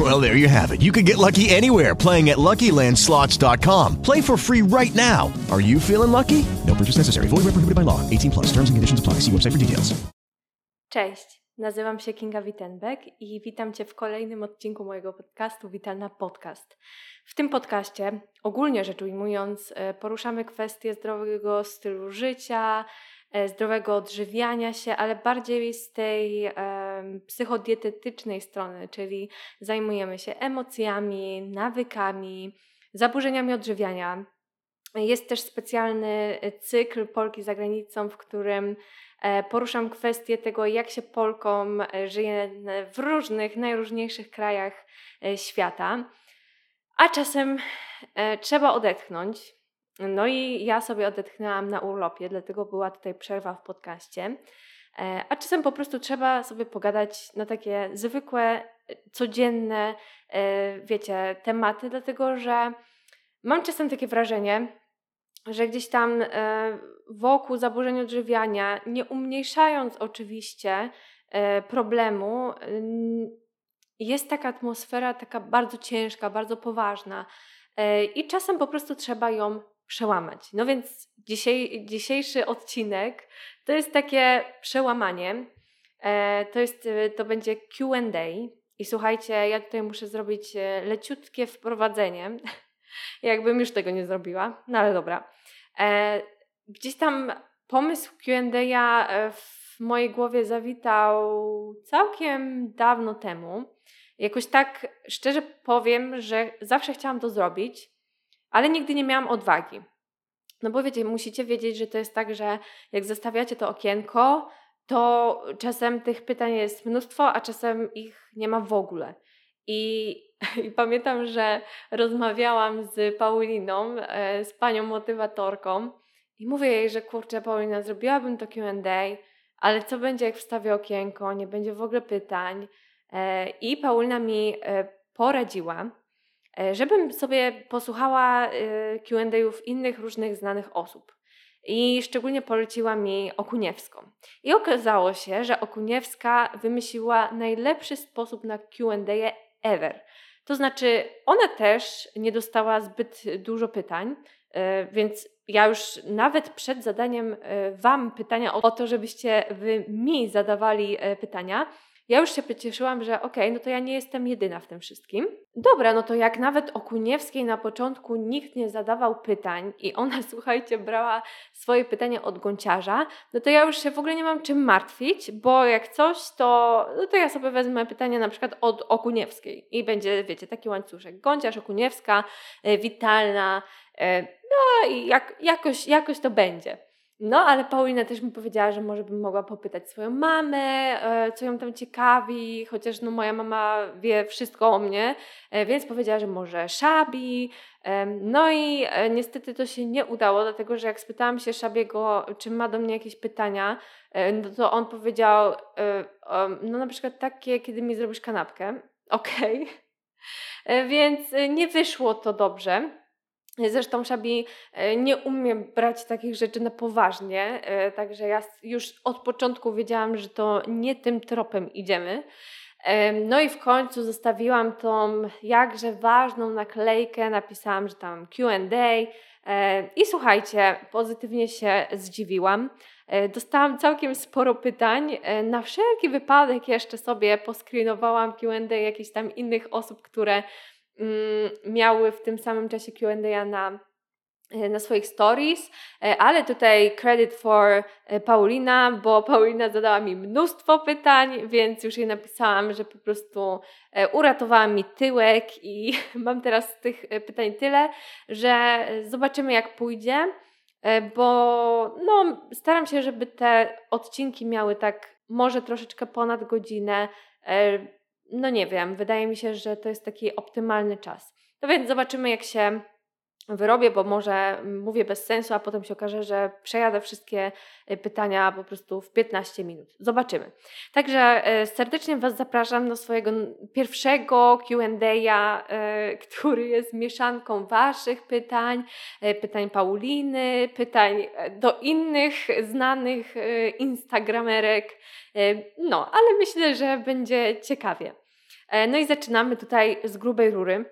Well, there you have it. You can get lucky anywhere playing at LuckyLandSlots.com. Play for free right now. Are you feeling lucky? No purchase necessary. Void where prohibited by law. 18 plus. Terms and conditions apply. See website for details. Cześć, nazywam się Kinga Wittenbeck i witam Cię w kolejnym odcinku mojego podcastu Witalna Podcast. W tym podcaście, ogólnie rzecz ujmując, e, poruszamy kwestie zdrowego stylu życia, e, zdrowego odżywiania się, ale bardziej z tej e, psychodietetycznej strony, czyli zajmujemy się emocjami, nawykami, zaburzeniami odżywiania. Jest też specjalny cykl Polki za granicą, w którym E, poruszam kwestię tego, jak się Polkom e, żyje w różnych, najróżniejszych krajach e, świata. A czasem trzeba odetchnąć. No i ja sobie odetchnęłam na urlopie, dlatego była tutaj przerwa w podcaście. A czasem po prostu trzeba sobie pogadać na takie zwykłe, codzienne, wiecie, tematy, dlatego że mam czasem takie wrażenie, że gdzieś tam e, wokół zaburzeń odżywiania, nie umniejszając oczywiście e, problemu, jest taka atmosfera taka bardzo ciężka, bardzo poważna e, i czasem po prostu trzeba ją przełamać. No więc dzisiaj, dzisiejszy odcinek to jest takie przełamanie. To, jest, to będzie QA. I słuchajcie, ja tutaj muszę zrobić leciutkie wprowadzenie, jakbym już tego nie zrobiła, no ale dobra. E, gdzieś tam pomysł Q&A e, w mojej głowie zawitał całkiem dawno temu. Jakoś tak szczerze powiem, że zawsze chciałam to zrobić, ale nigdy nie miałam odwagi. No bo wiecie, musicie wiedzieć, że to jest tak, że jak zostawiacie to okienko, to czasem tych pytań jest mnóstwo, a czasem ich nie ma w ogóle. I, I, pamiętam, że rozmawiałam z Pauliną, e, z panią motywatorką, i mówię jej, że kurczę, Paulina, zrobiłabym to QA, ale co będzie, jak wstawię okienko, nie będzie w ogóle pytań. E, I Paulina mi e, poradziła, żebym sobie posłuchała QA-ów innych różnych znanych osób. I szczególnie poleciła mi Okuniewską. I okazało się, że Okuniewska wymyśliła najlepszy sposób na QA ever. To znaczy, ona też nie dostała zbyt dużo pytań, e, więc ja już nawet przed zadaniem e, Wam pytania o to, żebyście Wy mi zadawali e, pytania, ja już się pocieszyłam, że okej, okay, no to ja nie jestem jedyna w tym wszystkim. Dobra, no to jak nawet o Kuniewskiej na początku nikt nie zadawał pytań i ona, słuchajcie, brała swoje pytania od gąciarza, no to ja już się w ogóle nie mam czym martwić, bo jak coś, to, no to ja sobie wezmę pytania na przykład od Okuniewskiej i będzie, wiecie, taki łańcuszek. Gąciarz, Okuniewska, e, Witalna, e, no i jak, jakoś, jakoś to będzie. No, ale Paulina też mi powiedziała, że może bym mogła popytać swoją mamę, e, co ją tam ciekawi, chociaż no, moja mama wie wszystko o mnie, e, więc powiedziała, że może Szabi. E, no i niestety to się nie udało, dlatego że jak spytałam się Szabiego, czy ma do mnie jakieś pytania, no to on powiedział, no na przykład takie, kiedy mi zrobisz kanapkę. Okej. Okay. Więc nie wyszło to dobrze. Zresztą Szabi e, nie umie brać takich rzeczy na poważnie, e, także ja już od początku wiedziałam, że to nie tym tropem idziemy. E, no i w końcu zostawiłam tą jakże ważną naklejkę, napisałam, że tam QA. I słuchajcie, pozytywnie się zdziwiłam. Dostałam całkiem sporo pytań. Na wszelki wypadek jeszcze sobie poskrinowałam QA jakichś tam innych osób, które miały w tym samym czasie QA na e, na swoich stories, e, ale tutaj credit for e, Paulina, bo Paulina zadała mi mnóstwo pytań, więc już jej napisałam, że po prostu uratowała mi tyłek i mam teraz tych pytań tyle, że zobaczymy jak pójdzie, bo no, staram się, żeby te odcinki miały tak może troszeczkę ponad godzinę, no nie wiem, wydaje mi się, że to jest taki optymalny czas. No więc zobaczymy, jak się wyrobię, bo może mówię bez sensu, a potem się okaże, że przejadę wszystkie e, pytania po prostu w 15 minut. Zobaczymy. Także e, serdecznie Was zapraszam do swojego pierwszego QA, e, który jest mieszanką Waszych pytań, pytań Pauliny, pytań do innych znanych Instagramerek. No, ale myślę, że będzie ciekawie. No i zaczynamy tutaj z grubej rury.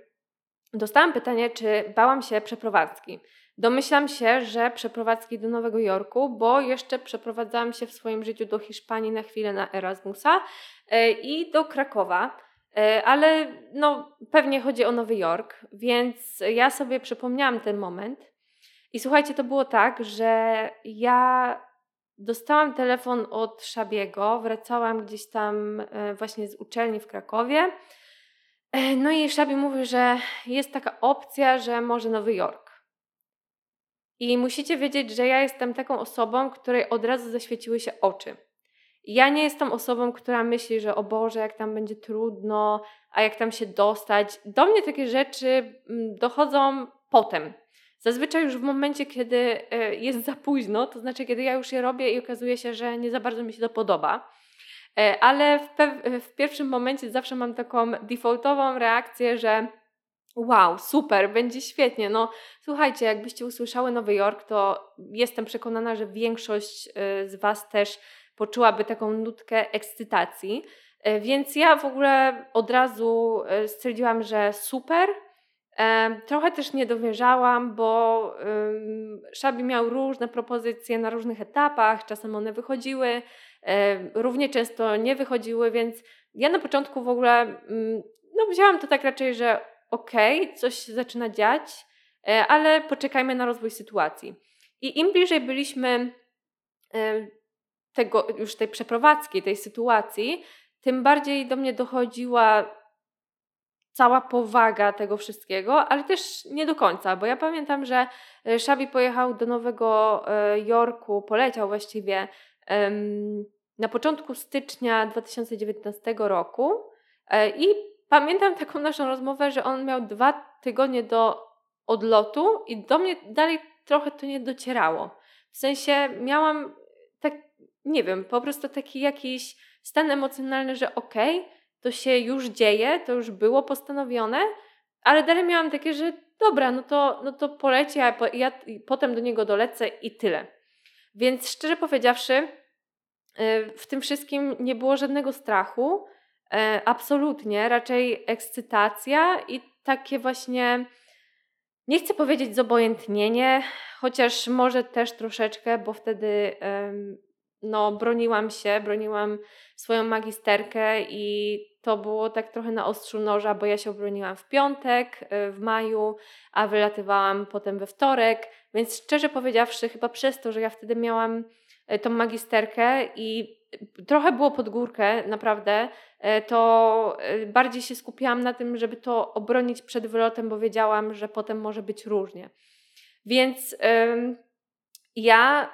Dostałam pytanie, czy bałam się przeprowadzki. Domyślam się, że przeprowadzki do Nowego Jorku, bo jeszcze przeprowadzałam się w swoim życiu do Hiszpanii na chwilę na Erasmusa e, i do Krakowa, e, ale no, pewnie chodzi o Nowy Jork, więc ja sobie przypomniałam ten moment. I słuchajcie, to było tak, że ja dostałam telefon od Szabiego, wracałam gdzieś tam e, właśnie z uczelni w Krakowie E, no i Szabi mówi, że jest taka opcja, że może Nowy Jork. I musicie wiedzieć, że ja jestem taką osobą, której od razu zaświeciły się oczy. Ja nie jestem osobą, która myśli, że o Boże, jak tam będzie trudno, a jak tam się dostać. Do mnie takie rzeczy mm, dochodzą potem. Zazwyczaj już w momencie, kiedy e, jest za późno, to znaczy, kiedy ja już je robię i okazuje się, że nie za bardzo mi się to podoba. E, ale w, w pierwszym momencie zawsze mam taką defaultową reakcję, że wow, super, będzie świetnie. No słuchajcie, jakbyście usłyszały Nowy Jork, to jestem przekonana, że większość e, z Was też poczułaby taką nutkę ekscytacji. E, więc ja w ogóle od razu stwierdziłam, że super. Trochę też nie dowierzałam, bo Szabi miał różne propozycje na różnych etapach, czasem one wychodziły, równie często nie wychodziły, więc ja na początku w ogóle mm, no, wzięłam to tak raczej, że okej, okay, coś się zaczyna dziać, e, ale poczekajmy na rozwój sytuacji. I im bliżej byliśmy tego, już tej przeprowadzki, tej sytuacji, tym bardziej do mnie dochodziła cała powaga tego wszystkiego, ale też nie do końca, bo ja pamiętam, że e, Szabi pojechał do Nowego e, Jorku, poleciał właściwie na początku stycznia 2019 roku e, i pamiętam taką naszą rozmowę, że on miał dwa tygodnie do odlotu i do mnie dalej trochę to nie docierało. W sensie miałam tak, nie wiem, po prostu taki jakiś stan emocjonalny, że okej, okay, to się już dzieje, to już było postanowione, ale dalej miałam takie, że dobra, no to, no to poleci, a ja potem do niego dolecę i tyle. Więc szczerze powiedziawszy, y, w tym wszystkim nie było żadnego strachu, y, absolutnie, raczej ekscytacja i takie właśnie, nie chcę powiedzieć zobojętnienie, chociaż może też troszeczkę, bo wtedy no, broniłam się, broniłam swoją magisterkę i to było tak trochę na ostrzu noża, bo ja się obroniłam w piątek, y, w maju, a wylatywałam potem we wtorek, więc szczerze powiedziawszy, chyba przez to, że ja wtedy miałam y, tą magisterkę i trochę było pod górkę, naprawdę, y, to bardziej się skupiałam na tym, żeby to obronić przed wylotem, bo wiedziałam, że potem może być różnie. Więc ja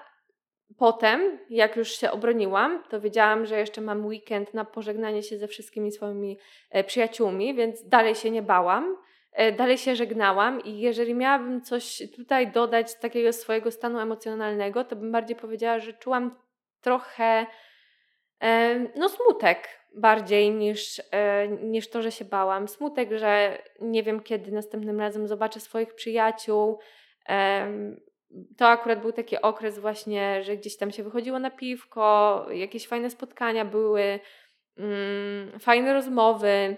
Potem, jak już się obroniłam, to wiedziałam, że jeszcze mam weekend na pożegnanie się ze wszystkimi swoimi e, przyjaciółmi, więc dalej się nie bałam, e, dalej się żegnałam i jeżeli miałabym coś tutaj dodać z takiego swojego stanu emocjonalnego, to bym bardziej powiedziała, że czułam trochę e, no smutek bardziej niż, niż to, że się bałam. Smutek, że nie wiem kiedy następnym razem zobaczę swoich przyjaciół, to akurat był taki okres właśnie, że gdzieś tam się wychodziło na piwko, jakieś fajne spotkania były, mm, fajne rozmowy,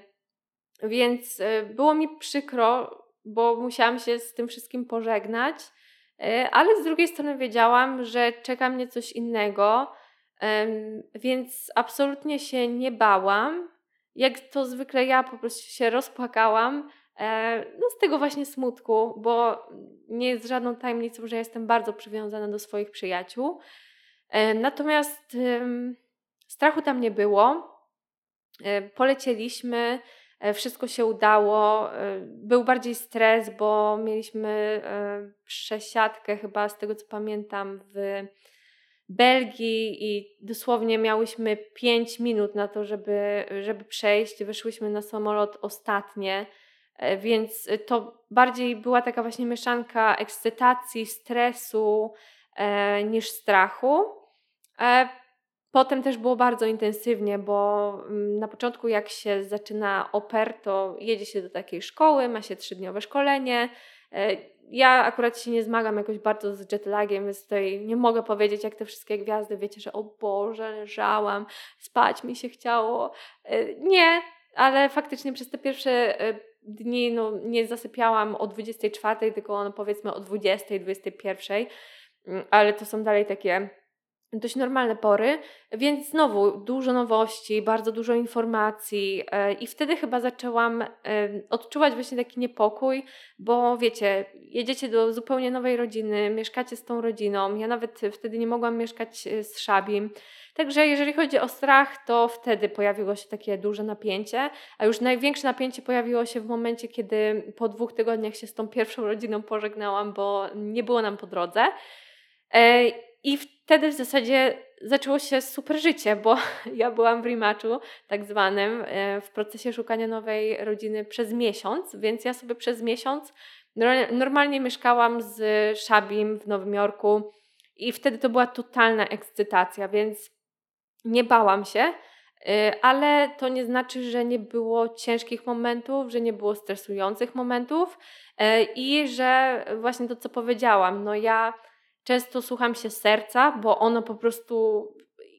więc e, było mi przykro, bo musiałam się z tym wszystkim pożegnać, e, ale z drugiej strony wiedziałam, że czeka mnie coś innego, więc absolutnie się nie bałam. Jak to zwykle ja po prostu się rozpłakałam, no z tego właśnie smutku, bo nie jest żadną tajemnicą, że jestem bardzo przywiązana do swoich przyjaciół. E, natomiast strachu tam nie było. E, polecieliśmy, wszystko się udało. Był bardziej stres, bo mieliśmy przesiadkę chyba z tego co pamiętam w Belgii i dosłownie miałyśmy 5 minut na to, żeby, żeby przejść. Wyszłyśmy na samolot ostatnie E, więc to bardziej była taka właśnie mieszanka ekscytacji, stresu e, niż strachu. E, potem też było bardzo intensywnie, bo mm, na początku, jak się zaczyna oper, to jedzie się do takiej szkoły, ma się trzydniowe szkolenie. E, ja akurat się nie zmagam jakoś bardzo z jetlagiem, więc tutaj nie mogę powiedzieć, jak te wszystkie gwiazdy, wiecie, że o Boże, leżałam, spać mi się chciało. E, nie, ale faktycznie przez te pierwsze e, dni no, nie zasypiałam o 24, tylko no, powiedzmy o 20, 21, mm, ale to są dalej takie dość normalne pory, więc znowu dużo nowości, bardzo dużo informacji e, i wtedy chyba zaczęłam e, odczuwać właśnie taki niepokój, bo wiecie, jedziecie do zupełnie nowej rodziny, mieszkacie z tą rodziną, ja nawet wtedy nie mogłam mieszkać e, z Szabim, Także jeżeli chodzi o strach, to wtedy pojawiło się takie duże napięcie, a już największe napięcie pojawiło się w momencie, kiedy po dwóch tygodniach się z tą pierwszą rodziną pożegnałam, bo nie było nam po drodze. I wtedy w zasadzie zaczęło się super życie, bo ja byłam w rematchu tak zwanym e, w procesie szukania nowej rodziny przez miesiąc, więc ja sobie przez miesiąc normalnie mieszkałam z Szabim w Nowym Jorku i wtedy to była totalna ekscytacja, więc nie bałam się, e, ale to nie znaczy, że nie było ciężkich momentów, że nie było stresujących momentów e, i że właśnie to, co powiedziałam, no ja Często słucham się serca, bo ono po prostu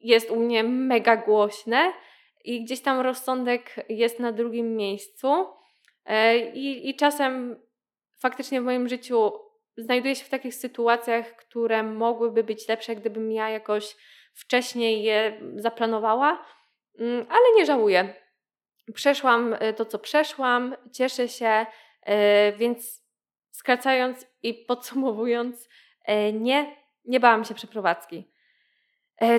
jest u mnie mega głośne i gdzieś tam rozsądek jest na drugim miejscu. E, I, i czasem faktycznie w moim życiu znajduję się w takich sytuacjach, które mogłyby być lepsze, gdybym ja jakoś wcześniej je zaplanowała, mm, ale nie żałuję. Przeszłam e, to, co przeszłam, cieszę się, e, więc skracając i podsumowując, E, nie, nie bałam się przeprowadzki.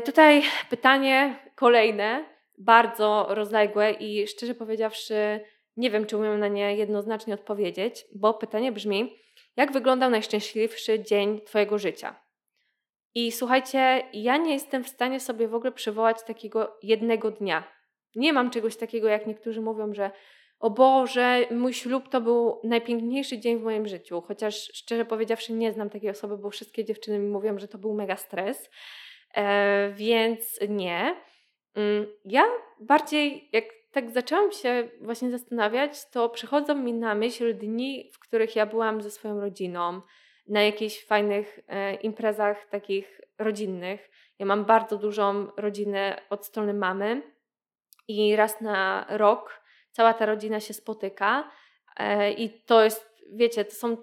Tutaj pytanie kolejne, bardzo rozległe i szczerze powiedziawszy, nie wiem, czy umiem na nie jednoznacznie odpowiedzieć, bo pytanie brzmi: jak wyglądał najszczęśliwszy dzień Twojego życia? I słuchajcie, ja nie jestem w stanie sobie w ogóle przywołać takiego jednego dnia. Nie mam czegoś takiego, jak niektórzy mówią, że o Boże, mój ślub to był najpiękniejszy dzień w moim życiu, chociaż szczerze powiedziawszy nie znam takiej osoby, bo wszystkie dziewczyny mi mówią, że to był mega stres, e, więc nie. Mm, ja bardziej, jak tak zaczęłam się właśnie zastanawiać, to przychodzą mi na myśl dni, w których ja byłam ze swoją rodziną, na jakichś fajnych e, imprezach takich rodzinnych. Ja mam bardzo dużą rodzinę od strony mamy i raz na rok cała ta rodzina się spotyka e, i to jest, wiecie, to są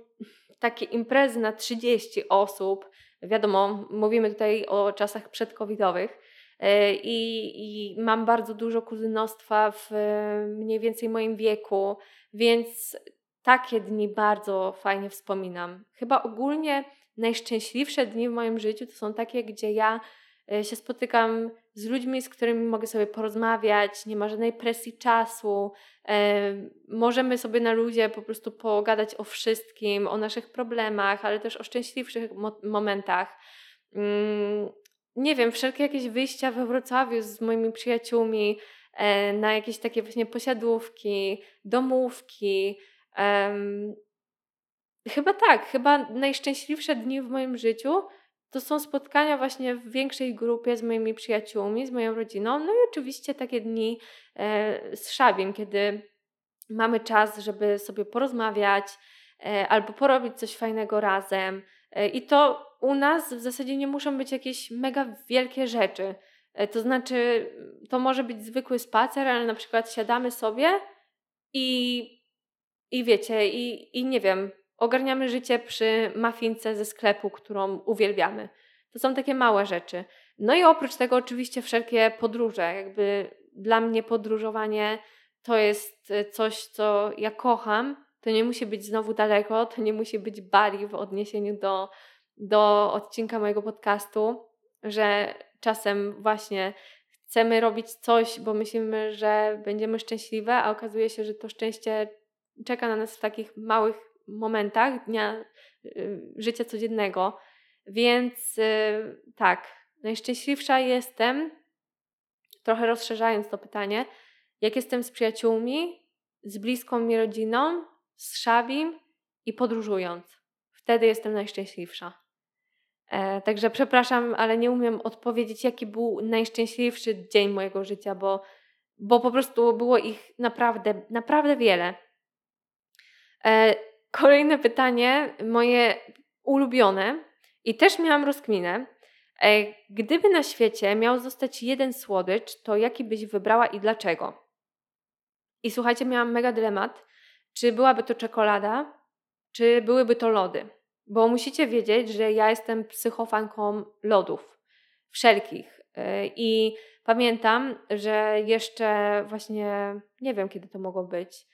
takie imprezy na 30 osób. Wiadomo, mówimy tutaj o czasach przedcovidowych. E, I, I mam bardzo dużo kuzynostwa w mniej więcej moim wieku, więc takie dni bardzo fajnie wspominam. Chyba ogólnie najszczęśliwsze dni w moim życiu to są takie, gdzie ja e, się spotykam z ludźmi, z którymi mogę sobie porozmawiać, nie ma żadnej presji czasu. E, możemy sobie na ludzie po prostu pogadać o wszystkim, o naszych problemach, ale też o szczęśliwszych mo momentach. Mm, nie wiem, wszelkie jakieś wyjścia we Wrocławiu z moimi przyjaciółmi, e, na jakieś takie właśnie posiadłówki, domówki. Chyba tak, chyba najszczęśliwsze dni w moim życiu to są spotkania właśnie w większej grupie z moimi przyjaciółmi, z moją rodziną. No i oczywiście takie dni e, z szabiem, kiedy mamy czas, żeby sobie porozmawiać e, albo porobić coś fajnego razem. E, I to u nas w zasadzie nie muszą być jakieś mega wielkie rzeczy. To znaczy, to może być zwykły spacer, ale na przykład siadamy sobie i, i wiecie, i, i nie wiem, ogarniamy życie przy mafince ze sklepu, którą uwielbiamy. To są takie małe rzeczy. No i oprócz tego oczywiście wszelkie podróże. Jakby dla mnie podróżowanie to jest e, coś, co ja kocham. To nie musi być znowu daleko, to nie musi być Bali w odniesieniu do, do odcinka mojego podcastu, że czasem właśnie chcemy robić coś, bo myślimy, że będziemy szczęśliwe, a okazuje się, że to szczęście czeka na nas w takich małych momentach dnia y, życia codziennego. Więc y, tak, najszczęśliwsza jestem, trochę rozszerzając to pytanie, jak jestem z przyjaciółmi, z bliską mi rodziną z Szabim i podróżując. Wtedy jestem najszczęśliwsza. E, także przepraszam, ale nie umiem odpowiedzieć, jaki był najszczęśliwszy dzień mojego życia, bo, bo po prostu było ich naprawdę, naprawdę wiele. E, kolejne pytanie, moje ulubione, i też miałam rozkminę. E, gdyby na świecie miał zostać jeden słodycz, to jaki byś wybrała i dlaczego? I słuchajcie, miałam mega dylemat, czy byłaby to czekolada, czy byłyby to lody. Bo musicie wiedzieć, że ja jestem psychofanką lodów. Wszelkich. E, I pamiętam, że jeszcze właśnie, nie wiem kiedy to mogło być,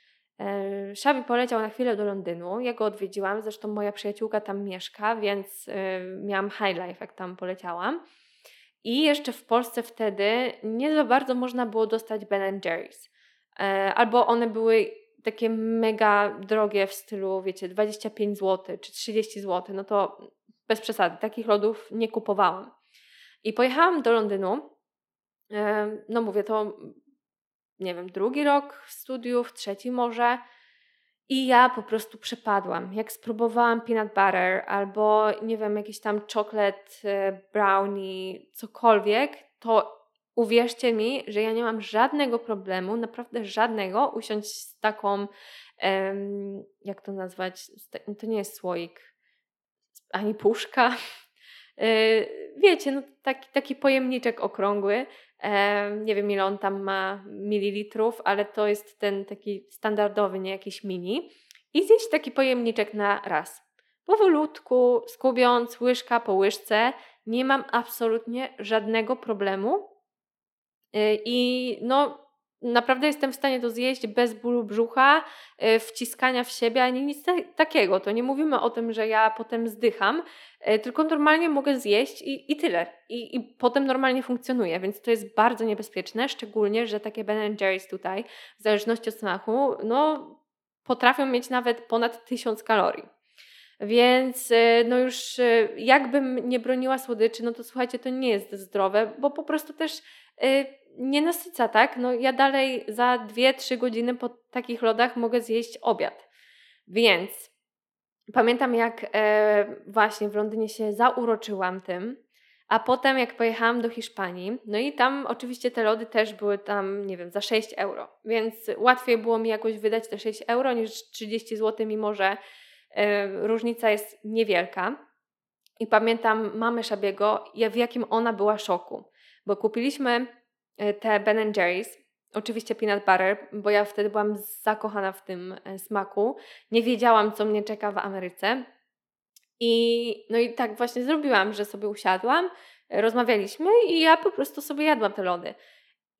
e, Szabi poleciał na chwilę do Londynu. Ja go odwiedziłam, zresztą moja przyjaciółka tam mieszka, więc e, miałam high life, jak tam poleciałam. I jeszcze w Polsce wtedy nie za bardzo można było dostać Ben Jerry's. Albo one były takie mega drogie w stylu, wiecie, 25 zł czy 30 zł, no to bez przesady, takich lodów nie kupowałam. I pojechałam do Londynu. No mówię, to nie wiem, drugi rok studiów, trzeci może. I ja po prostu przepadłam. Jak spróbowałam peanut butter albo nie wiem, jakiś tam czoklet, e, brownie, cokolwiek, to uwierzcie mi, że ja nie mam żadnego problemu, naprawdę żadnego, usiąść z taką, jak to nazwać, to nie jest słoik, ani puszka. E, wiecie, no taki, taki pojemniczek okrągły. Nie wiem, ile on tam ma mililitrów, ale to jest ten taki standardowy, nie jakiś mini. I zjeść taki pojemniczek na raz. Powolutku, skubiąc łyżka po łyżce, nie mam absolutnie żadnego problemu Y, I no, naprawdę jestem w stanie to zjeść bez bólu brzucha, y, wciskania w siebie, ani nic takiego. To nie mówimy o tym, że ja potem zdycham, y, tylko normalnie mogę zjeść i, i tyle. I, I potem normalnie funkcjonuje, więc to jest bardzo niebezpieczne, szczególnie, że takie Ben Jerry's tutaj, w zależności od smaku, no potrafią mieć nawet ponad 1000 kalorii. Więc no już jakbym nie broniła słodyczy, no to słuchajcie, to nie jest zdrowe, bo po prostu też nie nasyca, tak? No ja dalej za 2-3 godziny po takich lodach mogę zjeść obiad. Więc pamiętam, jak e, właśnie w Londynie się zauroczyłam tym, a potem jak pojechałam do Hiszpanii, no i tam oczywiście te lody też były tam, nie wiem, za 6 euro, więc łatwiej było mi jakoś wydać te 6 euro niż 30 zł, mimo że e, różnica jest niewielka. I pamiętam mamę Szabiego, w jakim ona była szoku, bo kupiliśmy te Ben Jerry's, oczywiście peanut butter, bo ja wtedy byłam zakochana w tym e, smaku. Nie wiedziałam, co mnie czeka w Ameryce. I no i tak właśnie zrobiłam, że sobie usiadłam, rozmawialiśmy i ja po prostu sobie jadłam te lody.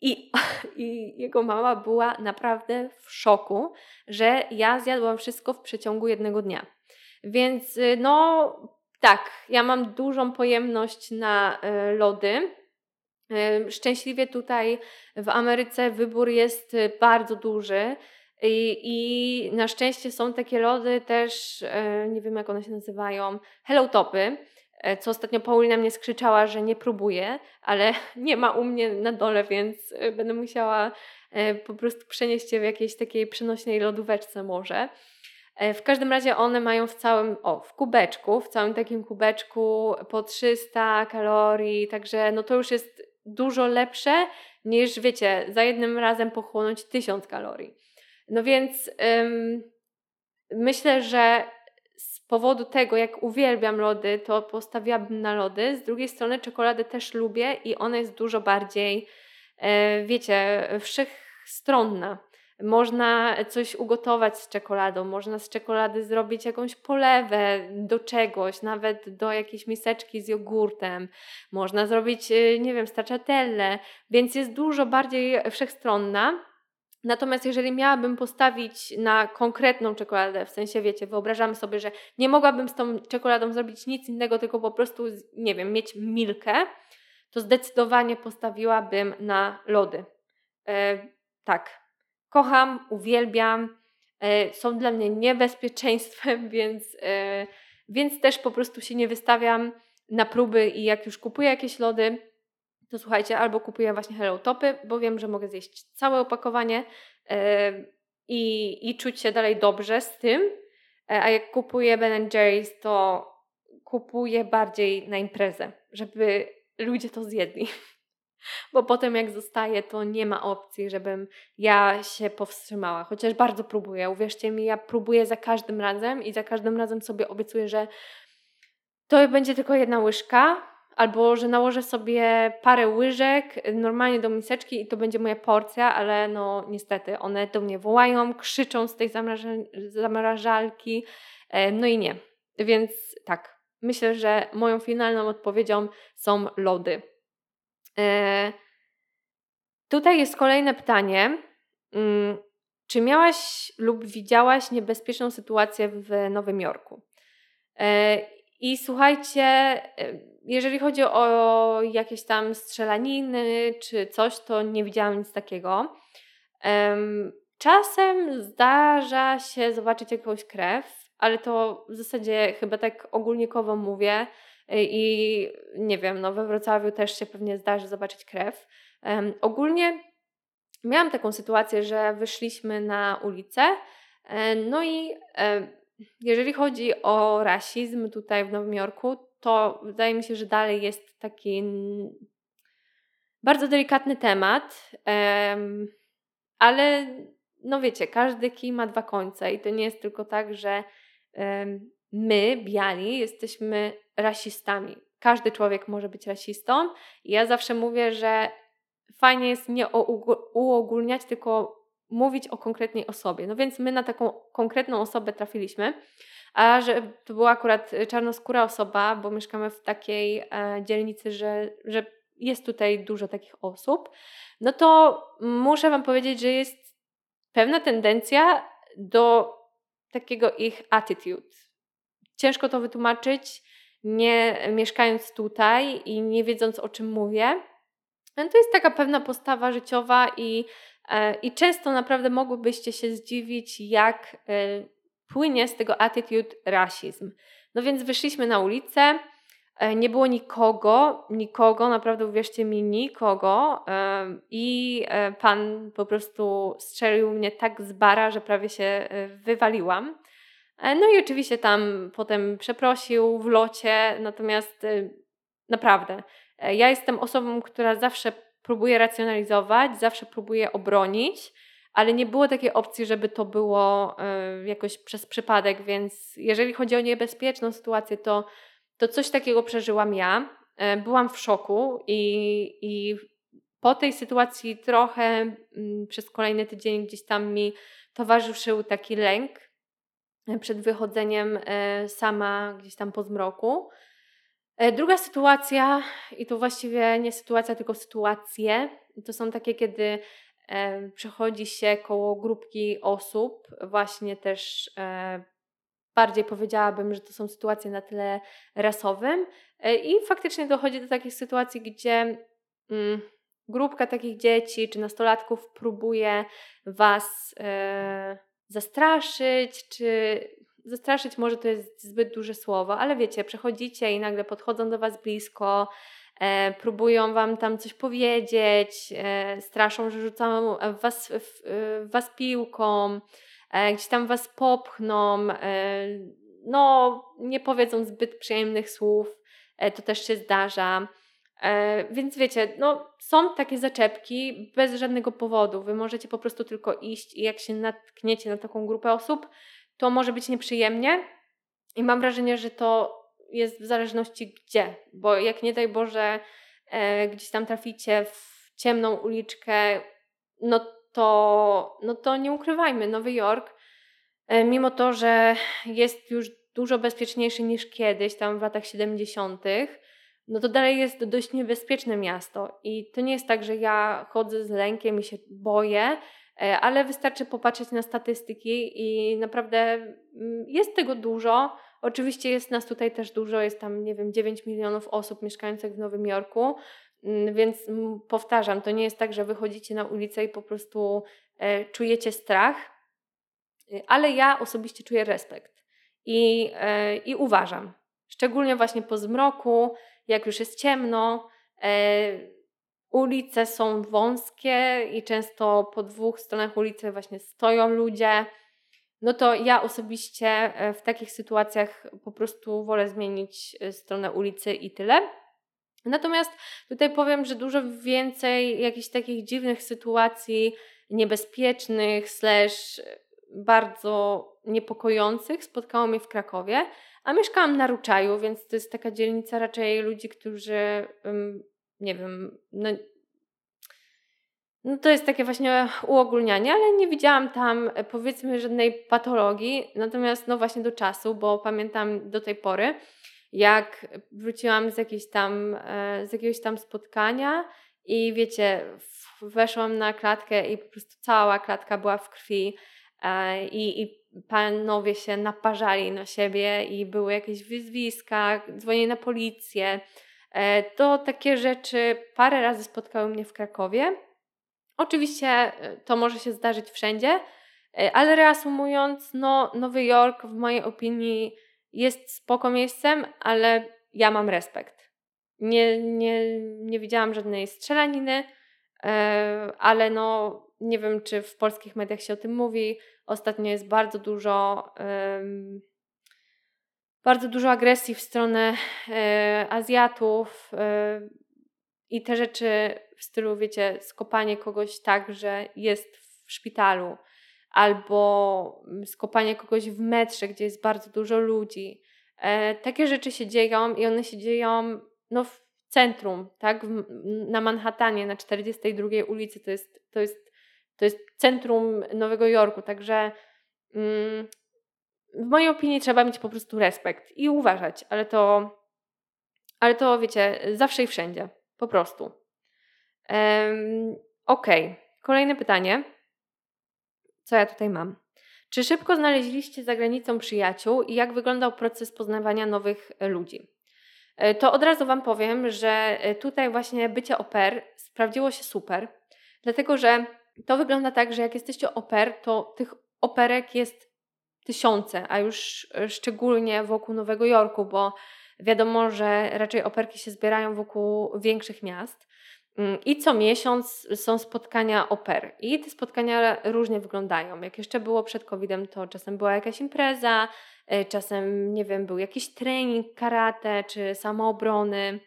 I, I jego mama była naprawdę w szoku, że ja zjadłam wszystko w przeciągu jednego dnia. Więc y, no tak, ja mam dużą pojemność na y, lody. Szczęśliwie tutaj w Ameryce wybór jest y, bardzo duży. I, I, na szczęście są takie lody też, e, nie wiem jak one się nazywają, Hello Topy, e, co ostatnio Paulina mnie skrzyczała, że nie próbuje, ale nie ma u mnie na dole, więc e, będę musiała po prostu przenieść je w jakiejś takiej przenośnej lodóweczce może. W każdym razie one mają w całym, o, w kubeczku, w całym takim kubeczku po 300 kalorii, także no to już jest dużo lepsze niż, wiecie, za jednym razem pochłonąć tysiąc kalorii. No więc ym, myślę, że z powodu tego, jak uwielbiam lody, to postawiłabym na lody. Z drugiej strony czekoladę też lubię i ona jest dużo bardziej, yy, wiecie, wszechstronna. Można coś ugotować z czekoladą, można z czekolady zrobić jakąś polewę do czegoś, nawet do jakiejś miseczki z jogurtem. Można zrobić, y, nie wiem, stracciatelle, więc jest dużo bardziej wszechstronna. Natomiast jeżeli miałabym postawić na konkretną czekoladę, w sensie wiecie, wyobrażamy sobie, że nie mogłabym z tą czekoladą zrobić nic innego, tylko po prostu, nie wiem, mieć milkę, to zdecydowanie postawiłabym na lody. E, tak, kocham, uwielbiam, e, są dla mnie niebezpieczeństwem, więc, e, więc też po prostu się nie wystawiam na próby i jak już kupuję jakieś lody, to słuchajcie, albo kupuję właśnie Hello Topy, bo wiem, że mogę zjeść całe opakowanie e, i, i czuć się dalej dobrze z tym. A jak kupuję Ben Jerry's, to kupuję bardziej na imprezę, żeby ludzie to zjedli. Bo potem jak zostaje, to nie ma opcji, żebym ja się powstrzymała. Chociaż bardzo próbuję. Uwierzcie mi, ja próbuję za każdym razem i za każdym razem sobie obiecuję, że to będzie tylko jedna łyżka, albo że nałożę sobie parę łyżek normalnie do miseczki i to będzie moja porcja, ale no niestety one do mnie wołają, krzyczą z tej zamrażalki, e, no i nie. Więc tak, myślę, że moją finalną odpowiedzią są lody. E, tutaj jest kolejne pytanie. Mm, czy miałaś lub widziałaś niebezpieczną sytuację w Nowym Jorku? E, I słuchajcie, jeżeli chodzi o jakieś tam strzelaniny czy coś, to nie widziałam nic takiego. Czasem zdarza się zobaczyć jakąś krew, ale to w zasadzie chyba tak ogólnikowo mówię i nie wiem, no we Wrocławiu też się pewnie zdarzy zobaczyć krew. Ogólnie miałam taką sytuację, że wyszliśmy na ulicę, e, no i e, jeżeli chodzi o rasizm tutaj w Nowym Jorku, to wydaje mi się, że dalej jest taki bardzo delikatny temat, ale no wiecie, każdy kij ma dwa końce i to nie jest tylko tak, że my, biali, jesteśmy rasistami. Każdy człowiek może być rasistą. I ja zawsze mówię, że fajnie jest nie uogólniać, tylko mówić o konkretnej osobie. No więc my na taką konkretną osobę trafiliśmy. A że to była akurat czarnoskóra osoba, bo mieszkamy w takiej e, dzielnicy, że, że jest tutaj dużo takich osób, no to muszę Wam powiedzieć, że jest pewna tendencja do takiego ich attitude. Ciężko to wytłumaczyć, nie mieszkając tutaj i nie wiedząc o czym mówię. No to jest taka pewna postawa życiowa i, e, i często naprawdę mogłybyście się zdziwić, jak e, płynie z tego attitude rasizm. No więc wyszliśmy na ulicę, e, nie było nikogo, nikogo, naprawdę uwierzcie mi, nikogo. I pan po prostu strzelił mnie tak z bara, że prawie się wywaliłam. No i oczywiście tam potem przeprosił w locie, natomiast naprawdę, ja jestem osobą, która zawsze próbuje racjonalizować, zawsze próbuje obronić ale nie było takiej opcji, żeby to było y, jakoś przez przypadek, więc jeżeli chodzi o niebezpieczną sytuację, to, to coś takiego przeżyłam ja. Y, byłam w szoku i, i po tej sytuacji trochę y, przez kolejny tydzień gdzieś tam mi towarzyszył taki lęk przed wychodzeniem sama gdzieś tam po zmroku. Druga sytuacja, i to właściwie nie sytuacja, tylko sytuacje, to są takie, kiedy przechodzi się koło grupki osób, właśnie też e, bardziej powiedziałabym, że to są sytuacje na tle rasowym e, i faktycznie dochodzi do takich sytuacji, gdzie mm, grupka takich dzieci czy nastolatków próbuje Was e, zastraszyć, czy zastraszyć może to jest zbyt duże słowo, ale wiecie, przechodzicie i nagle podchodzą do Was blisko, e, próbują wam tam coś powiedzieć, e, straszą, że rzucą was, w, w was piłką, e, gdzieś tam was popchną, e, no nie powiedzą zbyt przyjemnych słów, e, to też się zdarza. E, więc wiecie, no, są takie zaczepki bez żadnego powodu. Wy możecie po prostu tylko iść i jak się natkniecie na taką grupę osób, to może być nieprzyjemnie. I mam wrażenie, że to jest w zależności gdzie, bo jak nie daj Boże e, gdzieś tam traficie w ciemną uliczkę, no to, no to nie ukrywajmy, Nowy Jork, e, mimo to, że jest już dużo bezpieczniejszy niż kiedyś, tam w latach 70., no to dalej jest dość niebezpieczne miasto. I to nie jest tak, że ja chodzę z lękiem i się boję, e, ale wystarczy popatrzeć na statystyki i naprawdę mm, jest tego dużo. Oczywiście jest nas tutaj też dużo, jest tam, nie wiem, 9 milionów osób mieszkających w Nowym Jorku, mm, więc powtarzam, to nie jest tak, że wychodzicie na ulicę i po prostu e, czujecie strach, y, ale ja osobiście czuję respekt i, e, i uważam, szczególnie właśnie po zmroku, jak już jest ciemno. E, ulice są wąskie i często po dwóch stronach ulicy właśnie stoją ludzie, no to ja osobiście e, w takich sytuacjach po prostu wolę zmienić e, stronę ulicy i tyle. Natomiast tutaj powiem, że dużo więcej jakichś takich dziwnych sytuacji, niebezpiecznych, slash bardzo niepokojących spotkało mnie w Krakowie, a mieszkałam na Ruczaju, więc to jest taka dzielnica raczej ludzi, którzy, nie wiem, no, no to jest takie właśnie uogólnianie, ale nie widziałam tam powiedzmy żadnej patologii, natomiast no właśnie do czasu, bo pamiętam do tej pory, jak wróciłam z, tam, e, z jakiegoś tam spotkania i wiecie, weszłam na klatkę i po prostu cała klatka była w krwi. e, i, i panowie się naparzali na siebie i były jakieś wyzwiska, dzwonienie na policję. E, to takie rzeczy parę razy spotkały mnie w Krakowie. Oczywiście to może się zdarzyć wszędzie, ale reasumując, no, Nowy Jork w mojej opinii jest spoko miejscem, ale ja mam respekt. Nie, nie, nie widziałam żadnej strzelaniny, e, ale no nie wiem, czy w polskich mediach się o tym mówi. Ostatnio jest bardzo dużo bardzo dużo agresji w stronę e, Azjatów e, i te rzeczy w stylu, wiecie, skopanie kogoś tak, że jest w szpitalu, albo skopanie kogoś w metrze, gdzie jest bardzo dużo ludzi. E, takie rzeczy się dzieją i one się dzieją no, w centrum, tak? Na Manhattanie, na 42 ulicy. To jest, to jest, to jest centrum Nowego Jorku, także mm, w mojej opinii trzeba mieć po prostu respekt i uważać, ale to, ale to wiecie, zawsze i wszędzie, po prostu. Um, okay. kolejne pytanie co ja tutaj mam. Czy szybko znaleźliście za granicą przyjaciół i jak wyglądał proces poznawania nowych ludzi? E, to od razu Wam powiem, że e, tutaj właśnie bycie oper sprawdziło się super, dlatego że to wygląda tak, że jak jesteście oper, to tych operek jest tysiące, a już szczególnie wokół Nowego Jorku, bo wiadomo, że raczej operki się zbierają wokół większych miast. Mm, I co miesiąc są spotkania oper. I te spotkania różnie wyglądają. Jak jeszcze było przed COVID-em, to czasem była jakaś impreza, e, czasem, nie wiem, był jakiś trening karate czy samoobrony.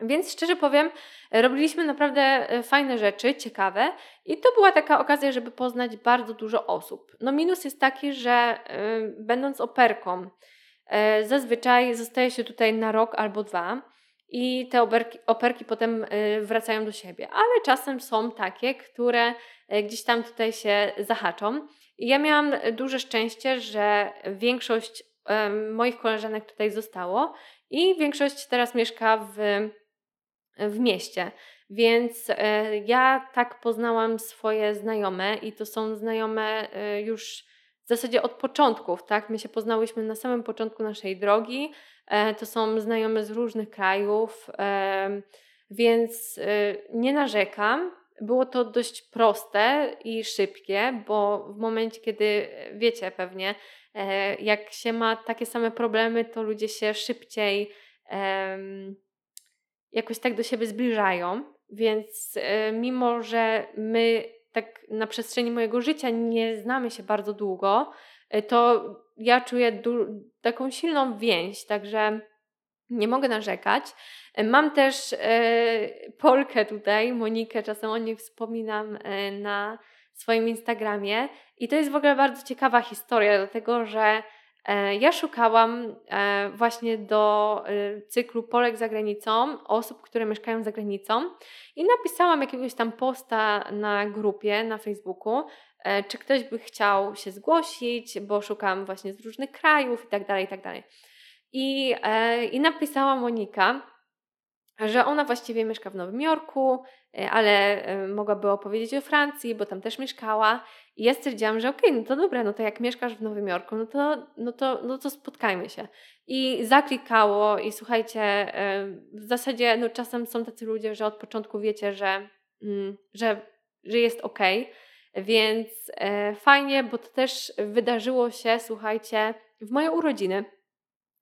Więc szczerze powiem, robiliśmy naprawdę e, fajne rzeczy, ciekawe i to była taka okazja, żeby poznać bardzo dużo osób. No minus jest taki, że y, będąc operką, y, zazwyczaj zostaje się tutaj na rok albo dwa i te operki, operki potem y, wracają do siebie. Ale czasem są takie, które gdzieś tam tutaj się zahaczą. Ja miałam duże szczęście, że większość moich koleżanek tutaj zostało i większość teraz mieszka w, w mieście. Więc y, ja tak poznałam swoje znajome i to są znajome już w zasadzie od początków, tak? My się poznałyśmy na samym początku naszej drogi. E, to są znajome z różnych krajów, e, więc e, nie narzekam. Było to dość proste i szybkie, bo w momencie, kiedy wiecie pewnie, jak się ma takie same problemy, to ludzie się szybciej jakoś tak do siebie zbliżają. Więc mimo, że my tak na przestrzeni mojego życia nie znamy się bardzo długo, E, to ja czuję taką silną więź, także nie mogę narzekać. Mam też e, Polkę tutaj, Monikę, czasem o niej wspominam e, na swoim Instagramie i to jest w ogóle bardzo ciekawa historia, dlatego że e, ja szukałam właśnie do cyklu Polek za granicą osób, które mieszkają za granicą i napisałam jakiegoś tam posta na grupie na Facebooku, czy ktoś by chciał się zgłosić, bo szukam właśnie z różnych krajów i tak dalej, i tak dalej. I napisała Monika, że ona właściwie mieszka w Nowym Jorku, e, ale mogłaby opowiedzieć o Francji, bo tam też mieszkała. I ja stwierdziłam, że okej, okay, no to dobra, no to jak mieszkasz w Nowym Jorku, no to, no to, no to spotkajmy się. I zaklikało i słuchajcie, w zasadzie no czasem są tacy ludzie, że od początku wiecie, że, mm, że, że jest okej. Okay więc e, fajnie, bo to też wydarzyło się, słuchajcie, w moje urodziny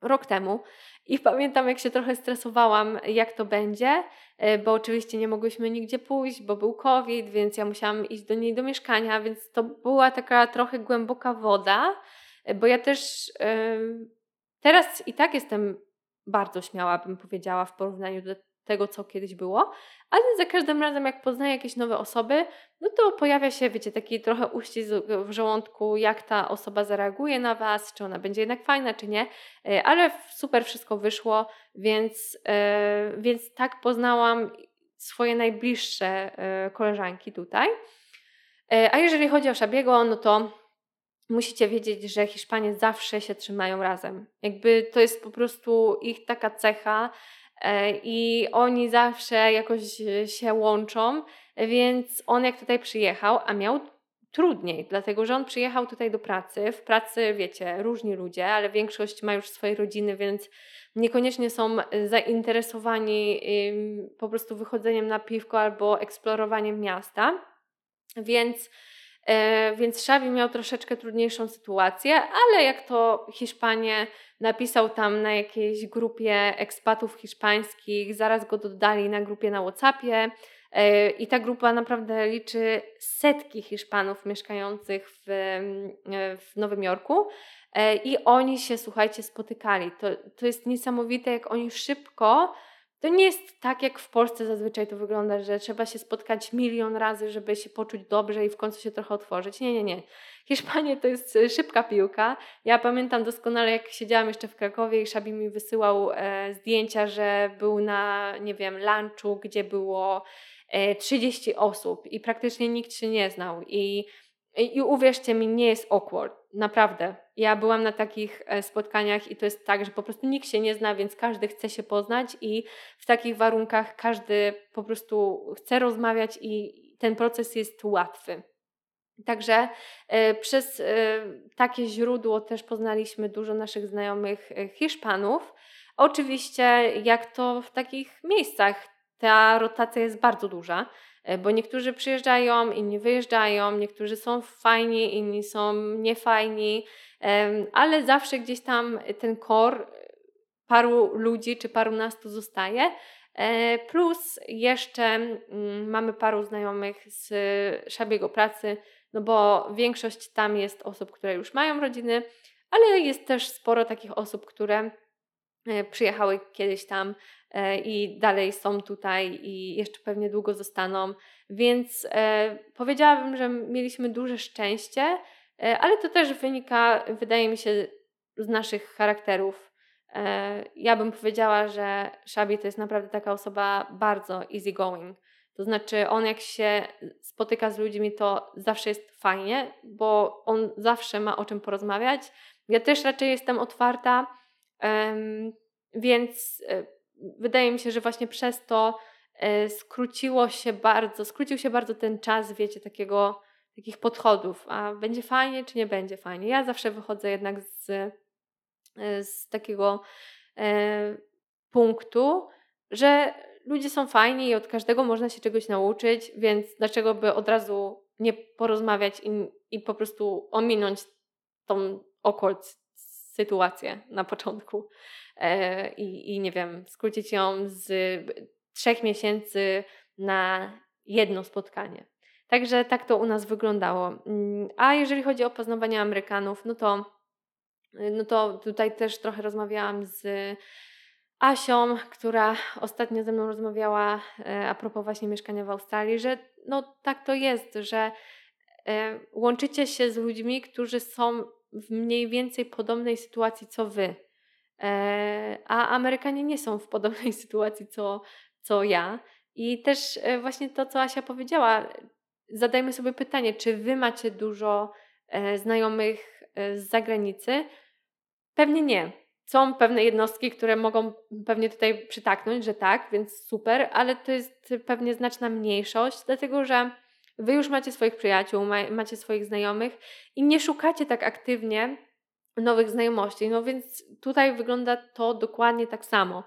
rok temu. I pamiętam, jak się trochę stresowałam, jak to będzie. e, bo oczywiście nie mogłyśmy nigdzie pójść, bo był COVID, więc ja musiałam iść do niej do mieszkania, więc to była taka trochę głęboka woda, e, bo ja też teraz i tak jestem bardzo śmiała, bym powiedziała, w porównaniu do tego, co kiedyś było, ale za każdym razem, jak poznaję jakieś nowe osoby, no to pojawia się, wiecie, taki trochę uścisk w żołądku, jak ta osoba zareaguje na Was, czy ona będzie jednak fajna, czy nie, e, ale super wszystko wyszło, więc, e, więc tak poznałam swoje najbliższe e, koleżanki tutaj. A jeżeli chodzi o Szabiego, no to musicie wiedzieć, że Hiszpanie zawsze się trzymają razem. Jakby to jest po prostu ich taka cecha, i oni zawsze jakoś się łączą, więc on jak tutaj przyjechał, a miał trudniej, dlatego że on przyjechał tutaj do pracy. W pracy, wiecie, różni ludzie, ale większość ma już swoje rodziny, więc niekoniecznie są zainteresowani po prostu wychodzeniem na piwko albo eksplorowaniem miasta. Więc E, więc Xavi miał troszeczkę trudniejszą sytuację, ale jak to Hiszpanie napisał tam na jakiejś grupie ekspatów hiszpańskich, zaraz go dodali na grupie na Whatsappie e, i ta grupa naprawdę liczy setki Hiszpanów mieszkających w, e, w Nowym Jorku i oni się, słuchajcie, spotykali. To, to jest niesamowite, jak oni szybko to nie jest tak, jak w Polsce zazwyczaj to wygląda, że trzeba się spotkać milion razy, żeby się poczuć dobrze i w końcu się trochę otworzyć. Nie, nie, nie. Hiszpanie to jest e, szybka piłka. Ja pamiętam doskonale, jak siedziałam jeszcze w Krakowie i Szabi mi wysyłał e, zdjęcia, że był na, nie wiem, lunchu, gdzie było e, 30 osób i praktycznie nikt się nie znał. I, i, uwierzcie mi, nie jest awkward. Naprawdę. Ja byłam na takich e, spotkaniach i to jest tak, że po prostu nikt się nie zna, więc każdy chce się poznać i w takich warunkach każdy po prostu chce rozmawiać i ten proces jest łatwy. Także e, przez e, takie źródło też poznaliśmy dużo naszych znajomych Hiszpanów. Oczywiście, jak to w takich miejscach, ta rotacja jest bardzo duża. E, bo niektórzy przyjeżdżają, inni wyjeżdżają, niektórzy są fajni, inni są niefajni, ale zawsze gdzieś tam ten kor paru ludzi czy parunastu zostaje. E, plus jeszcze mm, mamy paru znajomych z szabiego pracy, no bo większość tam jest osób, które już mają rodziny, ale jest też sporo takich osób, które e, przyjechały kiedyś tam i dalej są tutaj i jeszcze pewnie długo zostaną. Więc e, powiedziałabym, że mieliśmy duże szczęście, e, ale to też wynika, wydaje mi się, z naszych charakterów. Ja bym powiedziała, że Szabi to jest naprawdę taka osoba bardzo easygoing. To znaczy, on jak się spotyka z ludźmi, to zawsze jest fajnie, bo on zawsze ma o czym porozmawiać. Ja też raczej jestem otwarta, więc wydaje mi się, że właśnie przez to e, skróciło się bardzo, skrócił się bardzo ten czas, wiecie, takiego, takich podchodów, a będzie fajnie, czy nie będzie fajnie. Ja zawsze wychodzę jednak z, e, z takiego e, punktu, że ludzie są fajni i od każdego można się czegoś nauczyć, więc dlaczego by od razu nie porozmawiać i, i po prostu ominąć tą awkward sytuację na początku. E, i, i nie wiem, skrócić ją z trzech miesięcy na jedno spotkanie. Także tak to u nas wyglądało. Mm, a jeżeli chodzi o poznawanie Amerykanów, no to, no to tutaj też trochę rozmawiałam z Asią, która ostatnio ze mną rozmawiała e, a propos właśnie mieszkania w Australii, że no tak to jest, że e, łączycie się z ludźmi, którzy są w mniej więcej podobnej sytuacji co wy. E, a Amerykanie nie są w podobnej sytuacji co, co ja. I też e, właśnie to, co Asia powiedziała, zadajmy sobie pytanie, czy wy macie dużo e, znajomych z zagranicy? Pewnie nie. Są pewne jednostki, które mogą pewnie tutaj przytaknąć, że tak, więc super, ale to jest pewnie znaczna mniejszość, dlatego że wy już macie swoich przyjaciół, macie swoich znajomych i nie szukacie tak aktywnie nowych znajomości. No więc tutaj wygląda to dokładnie tak samo.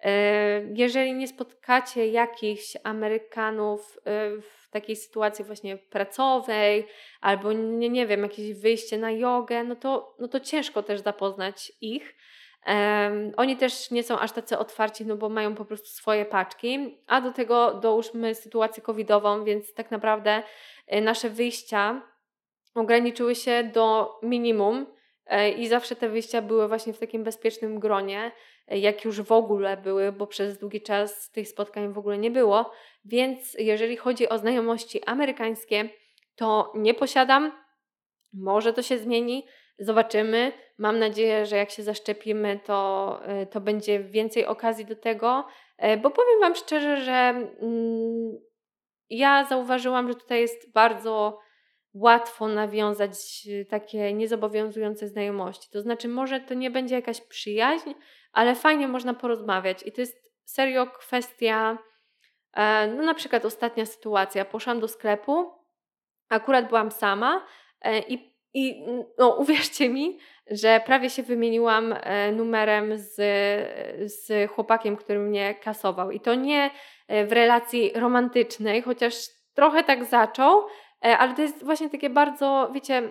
E, jeżeli nie spotkacie jakichś Amerykanów e, w takiej sytuacji właśnie pracowej, albo nie, nie wiem, jakieś wyjście na jogę, no to, no to ciężko też zapoznać ich. Um, oni też nie są aż tacy otwarci, no bo mają po prostu swoje paczki, a do tego dołóżmy sytuację covidową, więc tak naprawdę y, nasze wyjścia ograniczyły się do minimum i zawsze te wyjścia były właśnie w takim bezpiecznym gronie, y, jak już w ogóle były, bo przez długi czas tych spotkań w ogóle nie było. Więc jeżeli chodzi o znajomości amerykańskie, to nie posiadam. Może to się zmieni, zobaczymy. Mam nadzieję, że jak się zaszczepimy, to, y, to będzie więcej okazji do tego, bo powiem Wam szczerze, że mm, ja zauważyłam, że tutaj jest bardzo łatwo nawiązać y, takie niezobowiązujące znajomości. To znaczy, może to nie będzie jakaś przyjaźń, ale fajnie można porozmawiać. I to jest serio kwestia, e, no na przykład ostatnia sytuacja. Poszłam do sklepu, akurat byłam sama e, i i no, uwierzcie mi, że prawie się wymieniłam e, numerem z, z chłopakiem, który mnie kasował. I to nie w relacji romantycznej, chociaż trochę tak zaczął, ale to jest właśnie takie bardzo, wiecie,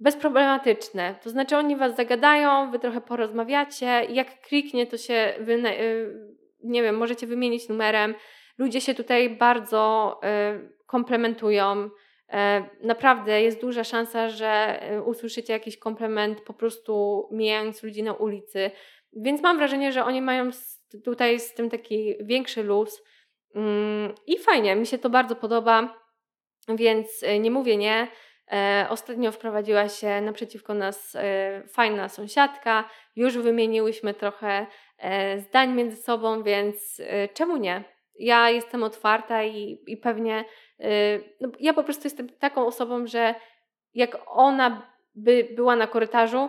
bezproblematyczne. To znaczy oni was zagadają, wy trochę porozmawiacie jak kliknie, to się, wy, nie wiem, możecie wymienić numerem. Ludzie się tutaj bardzo komplementują. E, naprawdę jest duża szansa, że e, usłyszycie jakiś komplement po prostu mijając ludzi na ulicy. Więc mam wrażenie, że oni mają tutaj z tym taki większy luz. Mm, I fajnie, mi się to bardzo podoba, więc e, nie mówię nie. Ostatnio wprowadziła się naprzeciwko nas fajna sąsiadka. Już wymieniłyśmy trochę zdań między sobą, więc czemu nie? Ja jestem otwarta i, i pewnie no, ja po prostu jestem taką osobą, że jak ona by była na korytarzu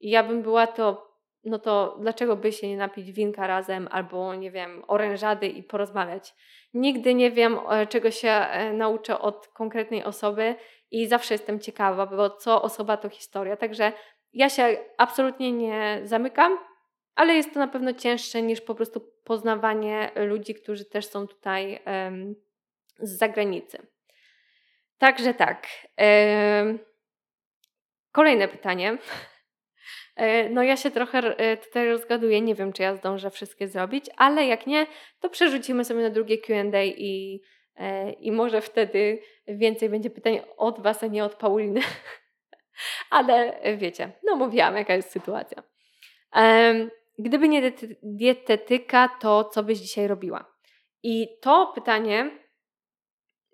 i ja bym była, to no to dlaczego by się nie napić winka razem albo nie wiem, orężady i porozmawiać. Nigdy nie wiem, e, czego się e, nauczę od konkretnej osoby i zawsze jestem ciekawa, bo co osoba to historia. Także ja się absolutnie nie zamykam, ale jest to na pewno cięższe niż po prostu poznawanie ludzi, którzy też są tutaj um, z zagranicy. Także tak. Kolejne pytanie. E, no ja się trochę e, tutaj rozgaduję, nie wiem czy ja zdążę wszystkie zrobić, ale jak nie, to przerzucimy sobie na drugie Q&A i, e, i może wtedy więcej będzie pytań od Was, a nie od Pauliny. ale wiecie, no mówiłam jaka jest sytuacja. Gdyby nie dietetyka, to co byś dzisiaj robiła? I to pytanie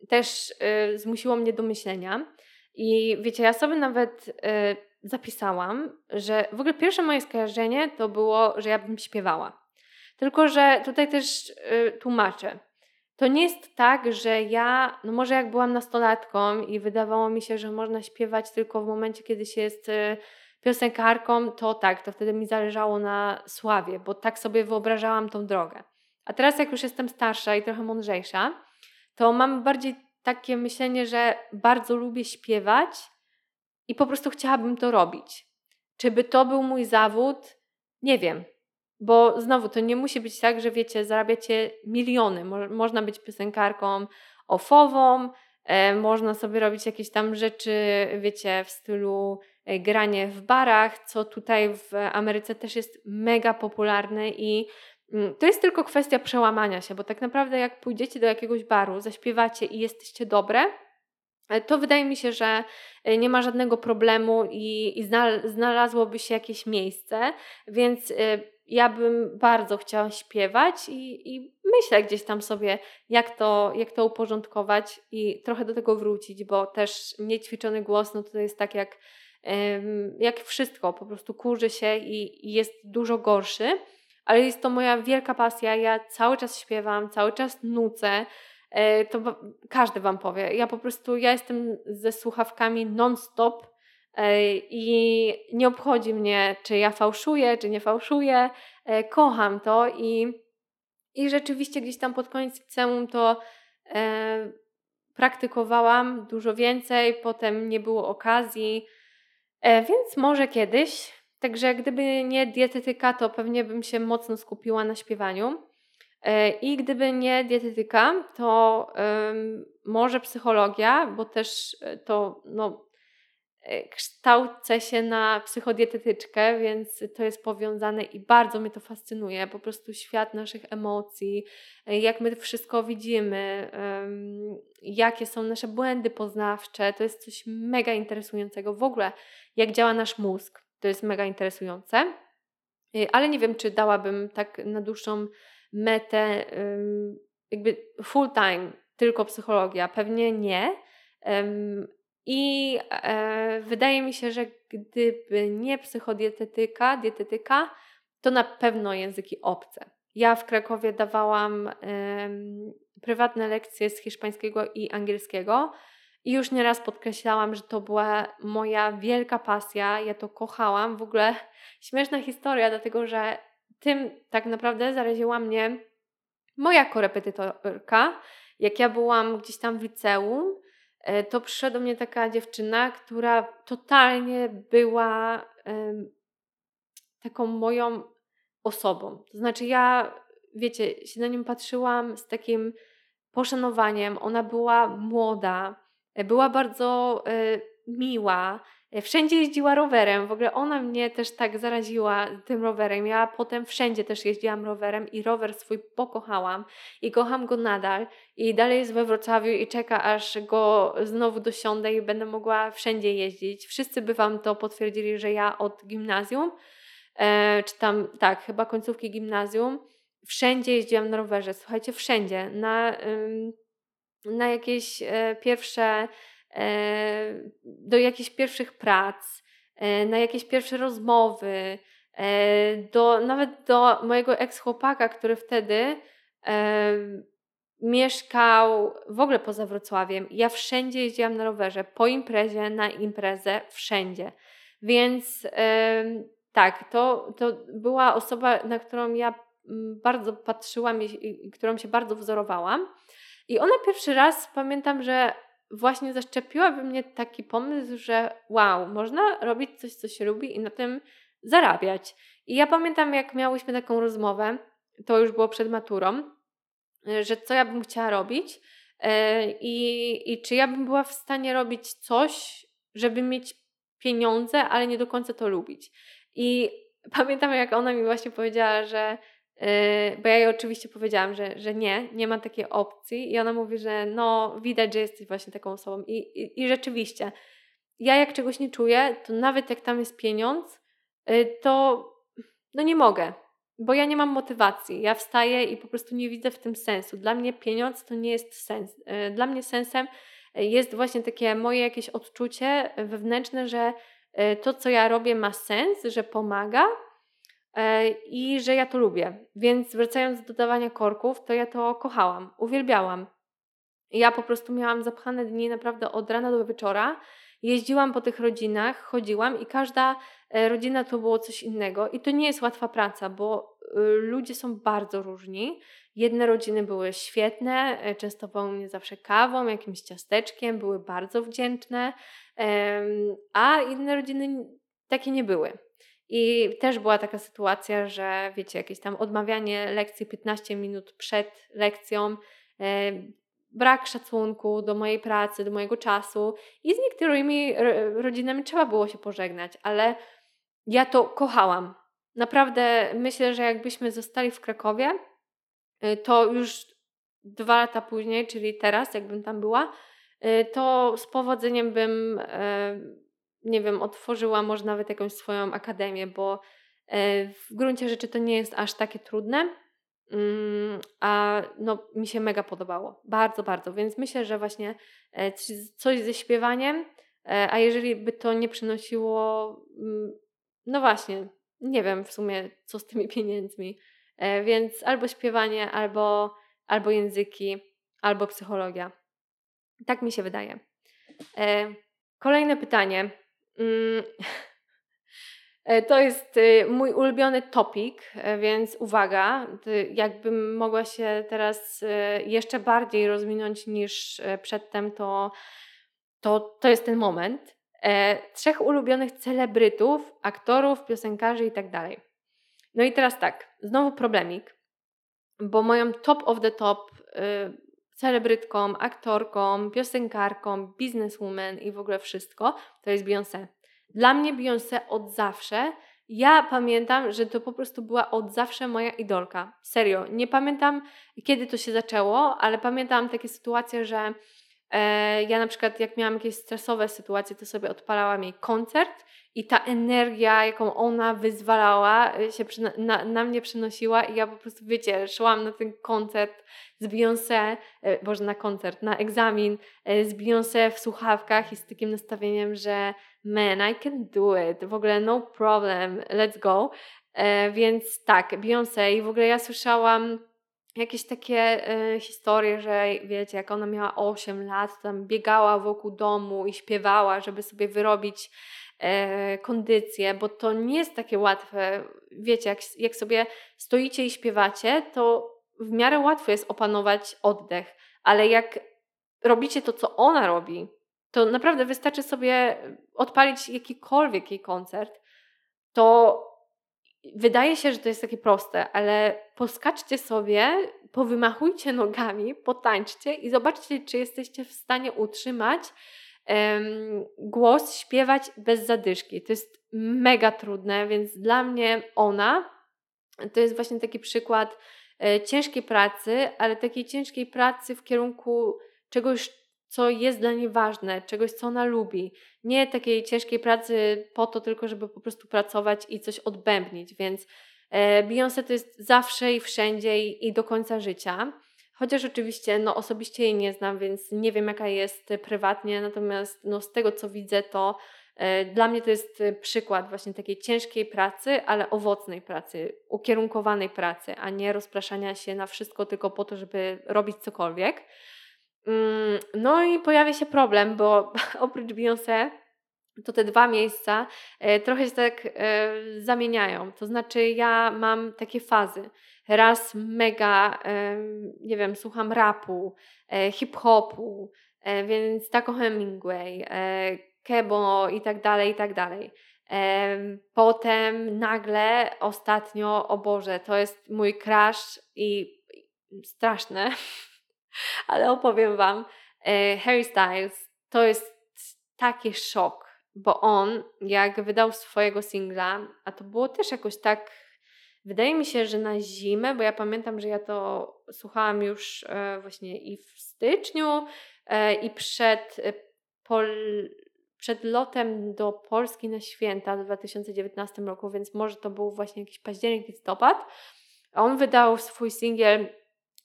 też zmusiło mnie do myślenia. I wiecie, ja sobie nawet zapisałam, że w ogóle pierwsze moje skojarzenie to było, że ja bym śpiewała. Tylko, że tutaj też y, tłumaczę. To nie jest tak, że ja, no może jak byłam nastolatką i wydawało mi się, że można śpiewać tylko w momencie, kiedy się jest y, piosenkarką, to tak, to wtedy mi zależało na sławie, bo tak sobie wyobrażałam tą drogę. A teraz, jak już jestem starsza i trochę mądrzejsza, to mam bardziej takie myślenie, że bardzo lubię śpiewać i po prostu chciałabym to robić. Czy by to był mój zawód? Nie wiem. Bo znowu to nie musi być tak, że wiecie, zarabiacie miliony. Mo można być piosenkarką ofową, e, można sobie robić jakieś tam rzeczy, wiecie, w stylu e, granie w barach, co tutaj w Ameryce też jest mega popularne i Mm, to jest tylko kwestia przełamania się, bo tak naprawdę jak pójdziecie do jakiegoś baru, zaśpiewacie i jesteście dobre, to wydaje mi się, że e, nie ma żadnego problemu i, i znalazłoby się jakieś miejsce, więc e, ja bym bardzo chciała śpiewać i, i, myślę gdzieś tam sobie, jak to, jak to uporządkować i trochę do tego wrócić, bo też niećwiczony głos, no to jest tak jak, jak wszystko, po prostu kurzy się i, i jest dużo gorszy ale jest to moja wielka pasja. Ja cały czas śpiewam, cały czas nucę. E, to każdy Wam powie. Ja po prostu, ja jestem ze słuchawkami non-stop e, i nie obchodzi mnie, czy ja fałszuję, czy nie fałszuję. E, kocham to i, i rzeczywiście gdzieś tam pod koniec liceum to praktykowałam dużo więcej, potem nie było okazji, więc może kiedyś Także gdyby nie dietetyka, to pewnie bym się mocno skupiła na śpiewaniu. E, I gdyby nie dietetyka, to może psychologia, bo też e, to no, e, kształcę się na psychodietetyczkę, więc to jest powiązane i bardzo mnie to fascynuje. Po prostu świat naszych emocji, jak my wszystko widzimy, jakie są nasze błędy poznawcze. To jest coś mega interesującego. W ogóle, jak działa nasz mózg, to jest mega interesujące. Ale nie wiem, czy dałabym tak na dłuższą metę, jakby full time, tylko psychologia. Pewnie nie. I e, wydaje mi się, że gdyby nie psychodietetyka, dietetyka, to na pewno języki obce. Ja w Krakowie dawałam prywatne lekcje z hiszpańskiego i angielskiego. I już nieraz podkreślałam, że to była moja wielka pasja, ja to kochałam. W ogóle śmieszna historia, dlatego że tym tak naprawdę zaraziła mnie moja korepetytorka. Jak ja byłam gdzieś tam w liceum, e, to przyszła do mnie taka dziewczyna, która totalnie była taką moją osobą. To znaczy, ja, wiecie, się na nią patrzyłam z takim poszanowaniem. Ona była młoda, e, była bardzo y, miła, E, wszędzie jeździła rowerem. W ogóle ona mnie też tak zaraziła tym rowerem. Ja potem wszędzie też jeździłam rowerem i rower swój pokochałam i kocham go nadal. I dalej jest we Wrocławiu i czeka, aż go znowu dosiądę i będę mogła wszędzie jeździć. Wszyscy by Wam to potwierdzili, że ja od gimnazjum, e, czy tam, tak, chyba końcówki gimnazjum, wszędzie jeździłam na rowerze. Słuchajcie, wszędzie. Na, na jakieś e, pierwsze E, do jakichś pierwszych prac, e, na jakieś pierwsze rozmowy, e, do, nawet do mojego ex-chłopaka, który wtedy mieszkał w ogóle poza Wrocławiem. Ja wszędzie jeździłam na rowerze, po imprezie, na imprezę, wszędzie. Więc tak, to, to była osoba, na którą ja mm, bardzo patrzyłam i którą się bardzo wzorowałam. I ona pierwszy raz pamiętam, że właśnie zaszczepiła mnie taki pomysł, że wow, można robić coś, co się lubi i na tym zarabiać. I ja pamiętam, jak miałyśmy taką rozmowę, to już było przed maturą, e, że co ja bym chciała robić e, i, i czy ja bym była w stanie robić coś, żeby mieć pieniądze, ale nie do końca to lubić. I pamiętam, jak ona mi właśnie powiedziała, że bo ja jej oczywiście powiedziałam, że, że nie, nie ma takiej opcji i ona mówi, że no widać, że jesteś właśnie taką osobą i, i, i rzeczywiście ja jak czegoś nie czuję, to nawet jak tam jest pieniądz, yy, to no nie mogę, bo ja nie mam motywacji. Ja wstaję i po prostu nie widzę w tym sensu. Dla mnie pieniądz to nie jest sens. Yy, dla mnie sensem jest właśnie takie moje jakieś odczucie wewnętrzne, że to, co ja robię, ma sens, że pomaga i że ja to lubię. Więc wracając do dawania korków, to ja to kochałam, uwielbiałam. Ja po prostu miałam zapchane dni naprawdę od rana do wieczora. Jeździłam po tych rodzinach, chodziłam i każda e, rodzina to było coś innego. I to nie jest łatwa praca, bo y, ludzie są bardzo różni. Jedne rodziny były świetne, e, częstowały mnie zawsze kawą, jakimś ciasteczkiem, były bardzo wdzięczne, a inne rodziny takie nie były. I też była taka sytuacja, że wiecie, jakieś tam odmawianie lekcji 15 minut przed lekcją, e, brak szacunku do mojej pracy, do mojego czasu i z niektórymi rodzinami trzeba było się pożegnać, ale ja to kochałam. Naprawdę myślę, że jakbyśmy zostali w Krakowie, e, to już dwa lata później, czyli teraz, jakbym tam była, e, to z powodzeniem bym nie wiem, otworzyła może nawet jakąś swoją akademię, bo e, w gruncie rzeczy to nie jest aż takie trudne. Mm, a no, mi się mega podobało. Bardzo, bardzo. Więc myślę, że właśnie e, coś ze śpiewaniem, e, a jeżeli by to nie przynosiło, mm, no właśnie, nie wiem w sumie, co z tymi pieniędzmi. Więc albo śpiewanie, albo, albo języki, albo psychologia. Tak mi się wydaje. Kolejne pytanie. Mm. E, to jest y, mój ulubiony topik, e, więc uwaga, jakbym mogła się teraz e, jeszcze bardziej rozwinąć niż przedtem, to, to, to jest ten moment. Trzech ulubionych celebrytów, aktorów, piosenkarzy i tak dalej. No i teraz tak, znowu problemik, bo moją top of the top celebrytką, aktorką, piosenkarką, bizneswoman i w ogóle wszystko, to jest Beyoncé. Dla mnie Beyoncé od zawsze ja pamiętam, że to po prostu była od zawsze moja idolka. Serio. Nie pamiętam, kiedy to się zaczęło, ale pamiętam takie sytuacje, że ja na przykład, jak miałam jakieś stresowe sytuacje, to sobie odpalałam jej koncert i ta energia, jaką ona wyzwalała, e, się na, na, mnie przenosiła i ja po prostu, wiecie, szłam na ten koncert z Beyoncé, e, boże, na koncert, na egzamin e, z Beyoncé w słuchawkach i z takim nastawieniem, że man, I can do it, w ogóle no problem, let's go. E, więc tak, Beyoncé i w ogóle ja słyszałam jakieś takie e, historie, że wiecie, jak ona miała 8 lat, tam biegała wokół domu i śpiewała, żeby sobie wyrobić e, kondycję, bo to nie jest takie łatwe. Wiecie, jak, jak sobie stoicie i śpiewacie, to w miarę łatwo jest opanować oddech, ale jak robicie to, co ona robi, to naprawdę wystarczy sobie odpalić jakikolwiek jej koncert, to wydaje się, że to jest takie proste, ale poskaczcie sobie, powymachujcie nogami, potańczcie i zobaczcie, czy jesteście w stanie utrzymać um, głos, śpiewać bez zadyszki. To jest mega trudne, więc dla mnie ona to jest właśnie taki przykład e, ciężkiej pracy, ale takiej ciężkiej pracy w kierunku czegoś co jest dla niej ważne, czegoś, co ona lubi. Nie takiej ciężkiej pracy po to tylko, żeby po prostu pracować i coś odbębnić. Więc e, Beyoncé to jest zawsze i wszędzie i, do końca życia. Chociaż oczywiście no, osobiście jej nie znam, więc nie wiem, jaka jest prywatnie, natomiast no, z tego, co widzę, to e, dla mnie to jest przykład właśnie takiej ciężkiej pracy, ale owocnej pracy, ukierunkowanej pracy, a nie rozpraszania się na wszystko tylko po to, żeby robić cokolwiek. Mm, no i pojawia się problem, bo oprócz Beyoncé to te dwa miejsca e, trochę się tak e, zamieniają. To znaczy, ja mam takie fazy. Raz mega, e, nie wiem, słucham rapu, hip-hopu, więc Taco Hemingway, Kebo i tak dalej, i tak dalej. Potem nagle, ostatnio, o Boże, to jest mój crush i straszne, ale opowiem Wam, e, Harry Styles to jest taki szok, bo on, jak wydał swojego singla, a to było też jakoś tak, wydaje mi się, że na zimę, bo ja pamiętam, że ja to słuchałam już e, właśnie i w styczniu, e, i przed, pol, przed lotem do Polski na święta w 2019 roku, więc może to był właśnie jakiś październik, listopad. On wydał swój singiel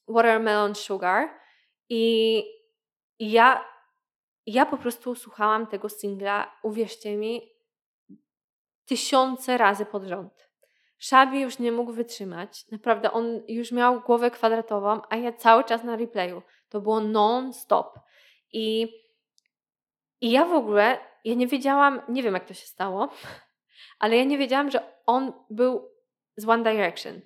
Watermelon Sugar i ja, ja po prostu słuchałam tego singla, uwierzcie mi, tysiące razy pod rząd. Szabi już nie mógł wytrzymać. Naprawdę, on już miał głowę kwadratową, a ja cały czas na replayu. To było non-stop. I, I ja w ogóle, ja nie wiedziałam, nie wiem jak to się stało, ale ja nie wiedziałam, że on był z One Direction.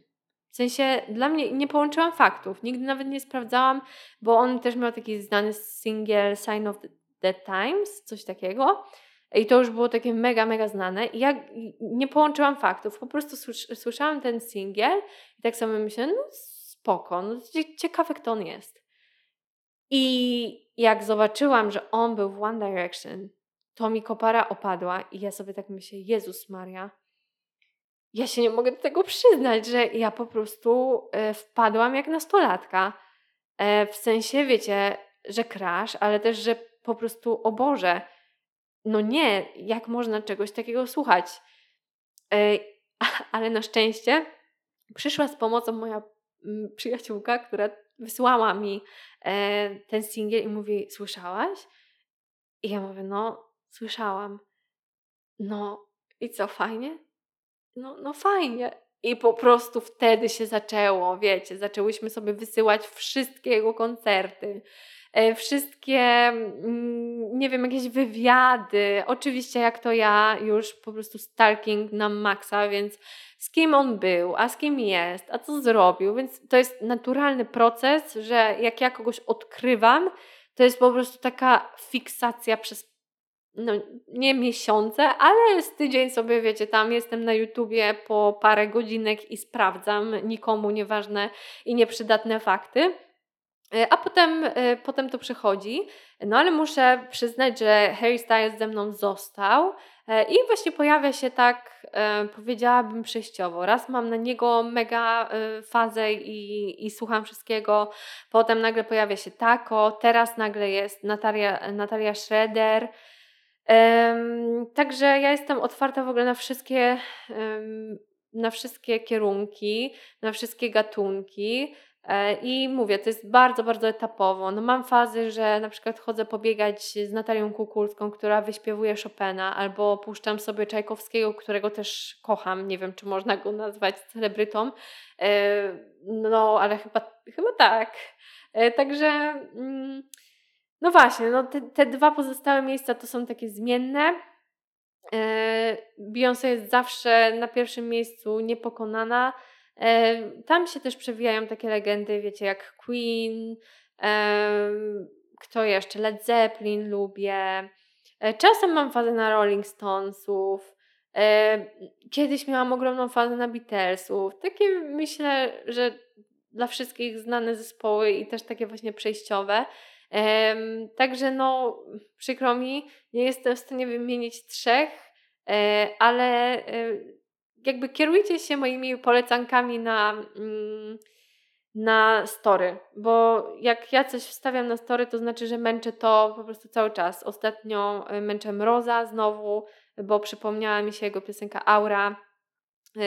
W sensie dla mnie nie połączyłam faktów, nigdy nawet nie sprawdzałam, bo on też miał taki znany single Sign of the Times, coś takiego. I to już było takie mega, mega znane. I ja nie połączyłam faktów, po prostu słyszałam ten singiel i tak sobie myślę, no spoko, no ciekawe kto on jest. I jak zobaczyłam, że on był w One Direction, to mi kopara opadła i ja sobie tak myślę, Jezus Maria, ja się nie mogę do tego przyznać, że ja po prostu e, wpadłam jak nastolatka. E, w sensie, wiecie, że crash, ale też, że po prostu, o Boże, no nie, jak można czegoś takiego słuchać? E, ale na szczęście przyszła z pomocą moja mm, przyjaciółka, która wysłała mi ten singiel i mówi, słyszałaś? I ja mówię, no, słyszałam. No, i co, fajnie? No, no fajnie. I po prostu wtedy się zaczęło, wiecie, zaczęłyśmy sobie wysyłać wszystkie jego koncerty, e, wszystkie, mm, nie wiem, jakieś wywiady. Oczywiście, jak to ja, już po prostu stalking na maksa, więc z kim on był, a z kim jest, a co zrobił. Więc to jest naturalny proces, że jak ja kogoś odkrywam, to jest po prostu taka fiksacja przez no nie miesiące, ale z tydzień sobie, wiecie, tam jestem na YouTubie po parę godzinek i sprawdzam nikomu nieważne i nieprzydatne fakty. E, a potem, e, potem to przechodzi. No ale muszę przyznać, że Harry Styles ze mną został e, i właśnie pojawia się tak, powiedziałabym, przejściowo. Raz mam na niego mega fazę i, i słucham wszystkiego, potem nagle pojawia się Taco, teraz nagle jest Natalia, Natalia Schroeder. Także ja jestem otwarta w ogóle na wszystkie, na wszystkie kierunki, na wszystkie gatunki. E, I mówię, to jest bardzo, bardzo etapowo. No mam fazy, że na przykład chodzę pobiegać z Natalią Kukulską, która wyśpiewuje Chopina, albo puszczam sobie Czajkowskiego, którego też kocham. Nie wiem, czy można go nazwać celebrytą. E, no, ale chyba, chyba tak. E, także, mm, no właśnie, no te, te dwa pozostałe miejsca to są takie zmienne. Beyoncé jest zawsze na pierwszym miejscu niepokonana. Tam się też przewijają takie legendy, wiecie, jak Queen, kto jeszcze? Led Zeppelin lubię. E, czasem mam fazę na Rolling Stonesów. Kiedyś miałam ogromną fazę na Beatlesów. Takie myślę, że dla wszystkich znane zespoły i też takie właśnie przejściowe. Także no, przykro mi, nie jestem w stanie wymienić trzech, e, ale e, jakby kierujcie się moimi polecankami na, mm, na story, bo jak ja coś wstawiam na story, to znaczy, że męczę to po prostu cały czas. Ostatnio y, męczę Mroza znowu, bo przypomniała mi się jego piosenka Aura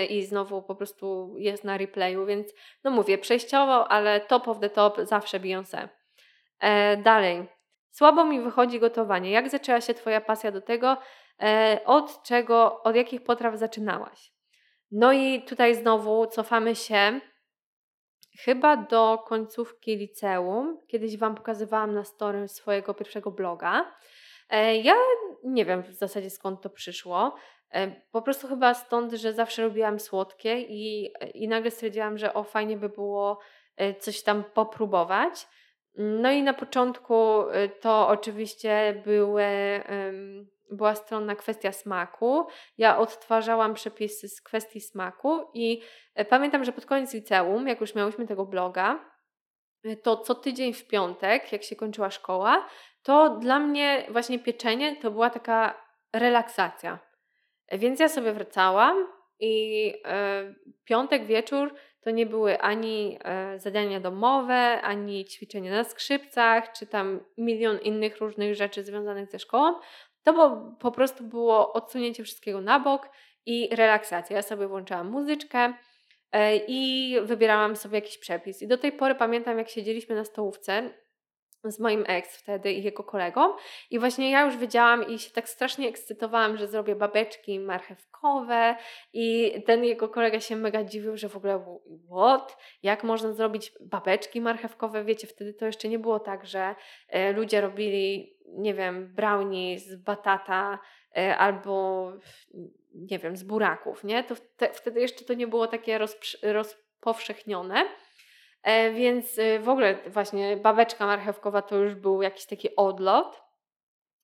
i znowu po prostu jest na replayu, więc no mówię, przejściowo, ale top of the top zawsze Beyoncé. E, dalej. Słabo mi wychodzi gotowanie. Jak zaczęła się Twoja pasja do tego? E, od czego, od jakich potraw zaczynałaś? No i tutaj znowu cofamy się chyba do końcówki liceum. Kiedyś Wam pokazywałam na story swojego pierwszego bloga. E, ja nie wiem w zasadzie skąd to przyszło. E, po prostu chyba stąd, że zawsze lubiłam słodkie i, i nagle stwierdziłam, że o fajnie by było e, coś tam popróbować. No i na początku to oczywiście były była strona kwestia smaku. Ja odtwarzałam przepisy z kwestii smaku i e, pamiętam, że pod koniec liceum, jak już miałyśmy tego bloga, e, to co tydzień w piątek, jak się kończyła szkoła, to dla mnie właśnie pieczenie to była taka relaksacja. E, więc ja sobie wracałam i piątek wieczór to nie były ani e, zadania domowe, ani ćwiczenia na skrzypcach, czy tam milion innych różnych rzeczy związanych ze szkołą, to bo, po prostu było odsunięcie wszystkiego na bok i relaksacja. Ja sobie włączałam muzyczkę e, i wybierałam sobie jakiś przepis. I do tej pory pamiętam, jak siedzieliśmy na stołówce z moim ex wtedy i jego kolegą. I właśnie ja już wiedziałam i się tak strasznie ekscytowałam, że zrobię babeczki marchewkowe i ten jego kolega się mega dziwił, że w ogóle what? Jak można zrobić babeczki marchewkowe? Wiecie, wtedy to jeszcze nie było tak, że e, ludzie robili, nie wiem, brownie z batata e, albo nie wiem, z buraków, nie? To wtedy jeszcze to nie było takie rozpowszechnione. E, więc y, w ogóle właśnie babeczka marchewkowa to już był jakiś taki odlot.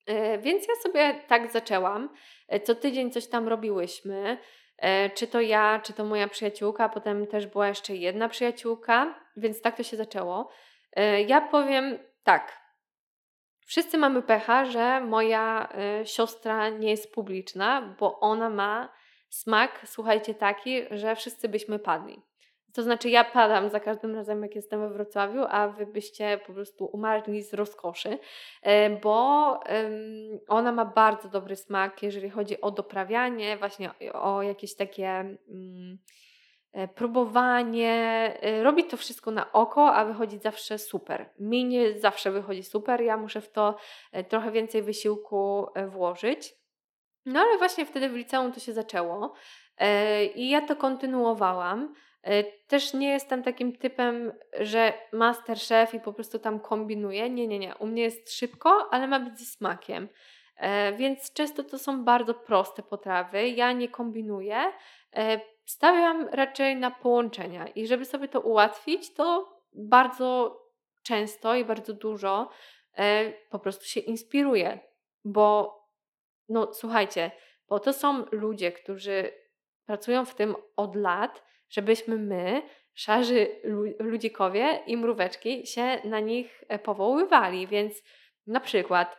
E, więc ja sobie tak zaczęłam. E, co tydzień coś tam robiłyśmy. Czy to ja, czy to moja przyjaciółka, potem też była jeszcze jedna przyjaciółka, więc tak to się zaczęło. Ja powiem tak. Wszyscy mamy pecha, że moja siostra nie jest publiczna, bo ona ma smak, słuchajcie, taki, że wszyscy byśmy padli. To znaczy, ja padam za każdym razem, jak jestem we Wrocławiu, a wy byście po prostu umarli z rozkoszy, e, bo ona ma bardzo dobry smak, jeżeli chodzi o doprawianie, właśnie o jakieś takie mm, e, próbowanie. E, robi to wszystko na oko, a wychodzi zawsze super. Mi nie zawsze wychodzi super, ja muszę w to trochę więcej wysiłku włożyć. No ale właśnie wtedy w liceum to się zaczęło i ja to kontynuowałam. E, też nie jestem takim typem, że master chef i po prostu tam kombinuję. Nie, nie, nie. U mnie jest szybko, ale ma być ze smakiem. E, więc często to są bardzo proste potrawy. Ja nie kombinuję. E, stawiam raczej na połączenia i żeby sobie to ułatwić, to bardzo często i bardzo dużo po prostu się inspiruję, bo no słuchajcie, bo to są ludzie, którzy pracują w tym od lat żebyśmy my szarzy ludzikowie i mróweczki się na nich e, powoływali, więc na przykład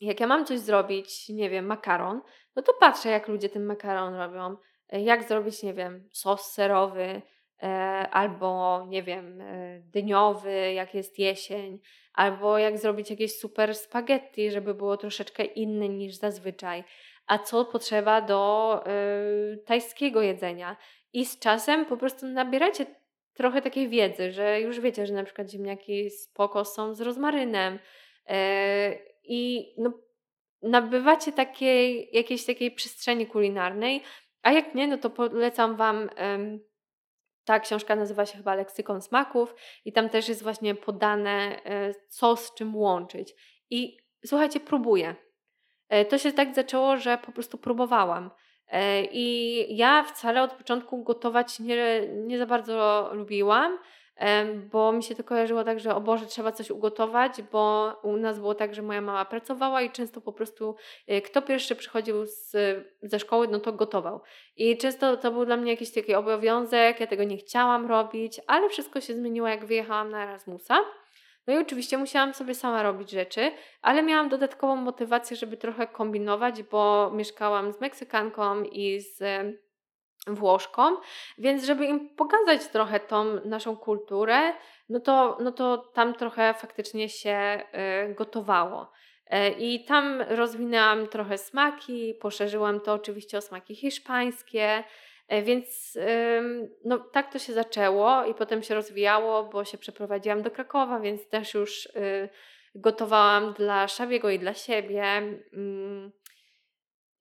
jak ja mam coś zrobić, nie wiem, makaron, no to patrzę, jak ludzie ten makaron robią, e, jak zrobić, nie wiem, sos serowy, e, albo nie wiem, dyniowy, jak jest jesień, albo jak zrobić jakieś super spaghetti, żeby było troszeczkę inne niż zazwyczaj. A co potrzeba do y, tajskiego jedzenia? I z czasem po prostu nabieracie trochę takiej wiedzy, że już wiecie, że na przykład ziemniaki spoko są z rozmarynem. I no, nabywacie takiej, jakiejś takiej przestrzeni kulinarnej, a jak nie, no to polecam Wam. ta książka nazywa się chyba Leksykon Smaków i tam też jest właśnie podane, e, co z czym łączyć. I słuchajcie, próbuję. E, to się tak zaczęło, że po prostu próbowałam. E, I ja wcale od początku gotować nie, nie za bardzo lubiłam bo mi się to kojarzyło tak, że o Boże, trzeba coś ugotować, bo u nas było tak, że moja mama pracowała i często po prostu e, kto pierwszy przychodził z, ze szkoły, no to gotował. I często to był dla mnie jakiś taki obowiązek, ja tego nie chciałam robić, ale wszystko się zmieniło, jak wyjechałam na Erasmusa. No i oczywiście musiałam sobie sama robić rzeczy, ale miałam dodatkową motywację, żeby trochę kombinować, bo mieszkałam z Meksykanką i z Włoszkom, więc żeby im pokazać trochę tą naszą kulturę, no to, no to tam trochę faktycznie się y, gotowało. Y, I tam rozwinęłam trochę smaki, poszerzyłam to oczywiście o smaki hiszpańskie, więc no, tak to się zaczęło i potem się rozwijało, bo się przeprowadziłam do Krakowa, więc też już gotowałam dla Szabiego i dla siebie. Mm,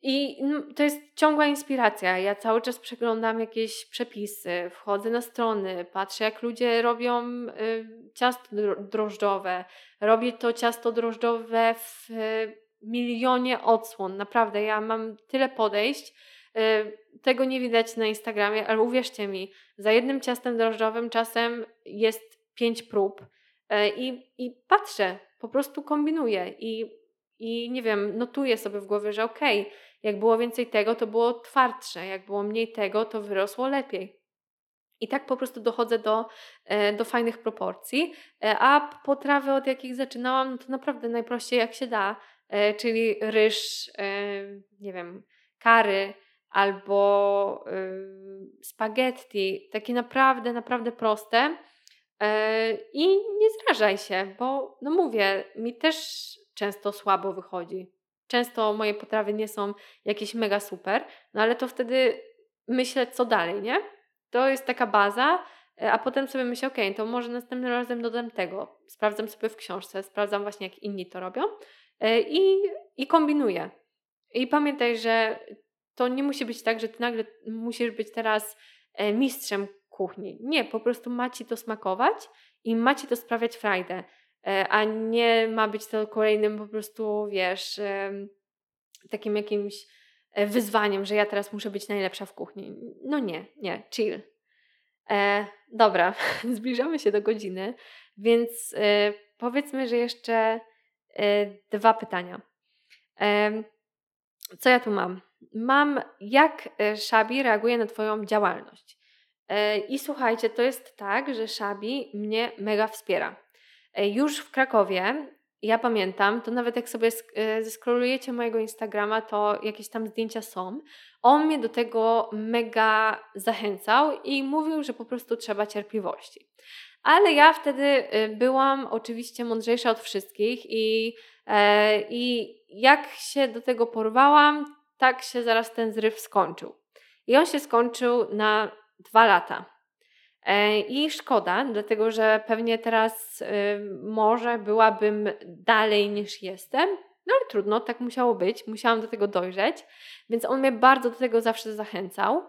i no, to jest ciągła inspiracja. Ja cały czas przeglądam jakieś przepisy, wchodzę na strony, patrzę jak ludzie robią y, ciasto drożdżowe. Robię to ciasto drożdżowe w y, milionie odsłon. Naprawdę, ja mam tyle podejść. Y, tego nie widać na Instagramie, ale uwierzcie mi, za jednym ciastem drożdżowym czasem jest pięć prób. Y, I, I patrzę, po prostu kombinuję i, i nie wiem, notuję sobie w głowie, że okej, okay, jak było więcej tego, to było twardsze, jak było mniej tego, to wyrosło lepiej. I tak po prostu dochodzę do, e, do fajnych proporcji. E, a potrawy, od jakich zaczynałam, no to naprawdę najprościej jak się da, e, czyli ryż, nie wiem, kary albo spaghetti, takie naprawdę, naprawdę proste. I nie zrażaj się, bo no mówię, mi też często słabo wychodzi. Często moje potrawy nie są jakieś mega super, no ale to wtedy myślę, co dalej, nie? To jest taka baza, e, a potem sobie myślę, ok, to może następnym razem dodam tego. Sprawdzam sobie w książce, sprawdzam właśnie, jak inni to robią e, i, i kombinuję. I pamiętaj, że to nie musi być tak, że ty nagle musisz być teraz e, mistrzem kuchni. Nie, po prostu ma ci to smakować i ma ci to sprawiać frajdę. E, a nie ma być to kolejnym po prostu, wiesz, takim jakimś e, wyzwaniem, że ja teraz muszę być najlepsza w kuchni. No nie, nie, chill. E, dobra, zbliżamy się do godziny, więc powiedzmy, że jeszcze dwa pytania. E, co ja tu mam? Mam, jak Szabi reaguje na Twoją działalność. I słuchajcie, to jest tak, że Szabi mnie mega wspiera. E, już w Krakowie, ja pamiętam, to nawet jak sobie e, zeskrolujecie mojego Instagrama, to jakieś tam zdjęcia są. On mnie do tego mega zachęcał i mówił, że po prostu trzeba cierpliwości. Ale ja wtedy e, byłam oczywiście mądrzejsza od wszystkich i, i jak się do tego porwałam, tak się zaraz ten zryw skończył. I on się skończył na dwa lata. E, I szkoda, dlatego że pewnie teraz y, może byłabym dalej niż jestem, no ale trudno, tak musiało być, musiałam do tego dojrzeć, więc on mnie bardzo do tego zawsze zachęcał.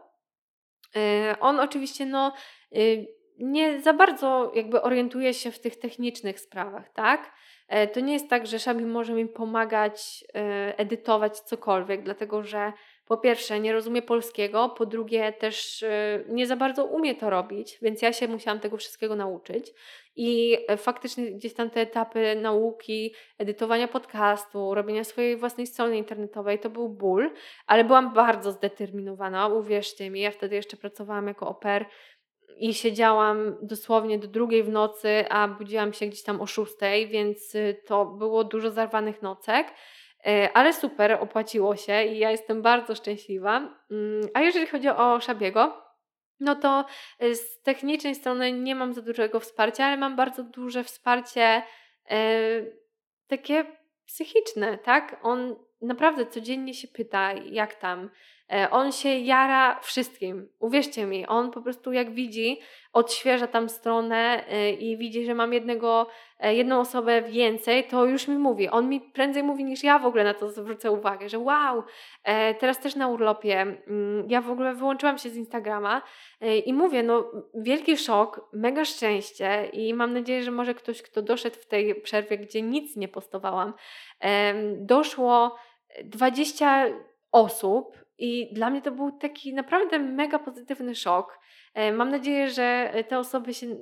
E, on oczywiście, no, y, nie za bardzo jakby orientuje się w tych technicznych sprawach, tak? E, to nie jest tak, że Szabi może mi pomagać edytować cokolwiek, dlatego że po pierwsze nie rozumie polskiego, po drugie też y, nie za bardzo umie to robić, więc ja się musiałam tego wszystkiego nauczyć. I e, faktycznie gdzieś tam te etapy nauki, edytowania podcastu, robienia swojej własnej strony internetowej to był ból, ale byłam bardzo zdeterminowana, uwierzcie mi. Ja wtedy jeszcze pracowałam jako oper i siedziałam dosłownie do drugiej w nocy, a budziłam się gdzieś tam o szóstej, więc to było dużo zarwanych nocek. Ale super, opłaciło się i ja jestem bardzo szczęśliwa. Mm, a jeżeli chodzi o Szabiego, no to z technicznej strony nie mam za dużego wsparcia, ale mam bardzo duże wsparcie takie psychiczne, tak? On naprawdę codziennie się pyta, jak tam. E, on się jara wszystkim. Uwierzcie mi, on po prostu jak widzi, odświeża tam stronę e, i widzi, że mam jednego, e, jedną osobę więcej, to już mi mówi. On mi prędzej mówi niż ja w ogóle na to zwrócę uwagę, że wow, teraz też na urlopie. Mm, ja w ogóle wyłączyłam się z Instagrama i mówię, no wielki szok, mega szczęście i mam nadzieję, że może ktoś, kto doszedł w tej przerwie, gdzie nic nie postowałam, doszło 20 osób i dla mnie to był taki naprawdę mega pozytywny szok. E, mam nadzieję, że te osoby się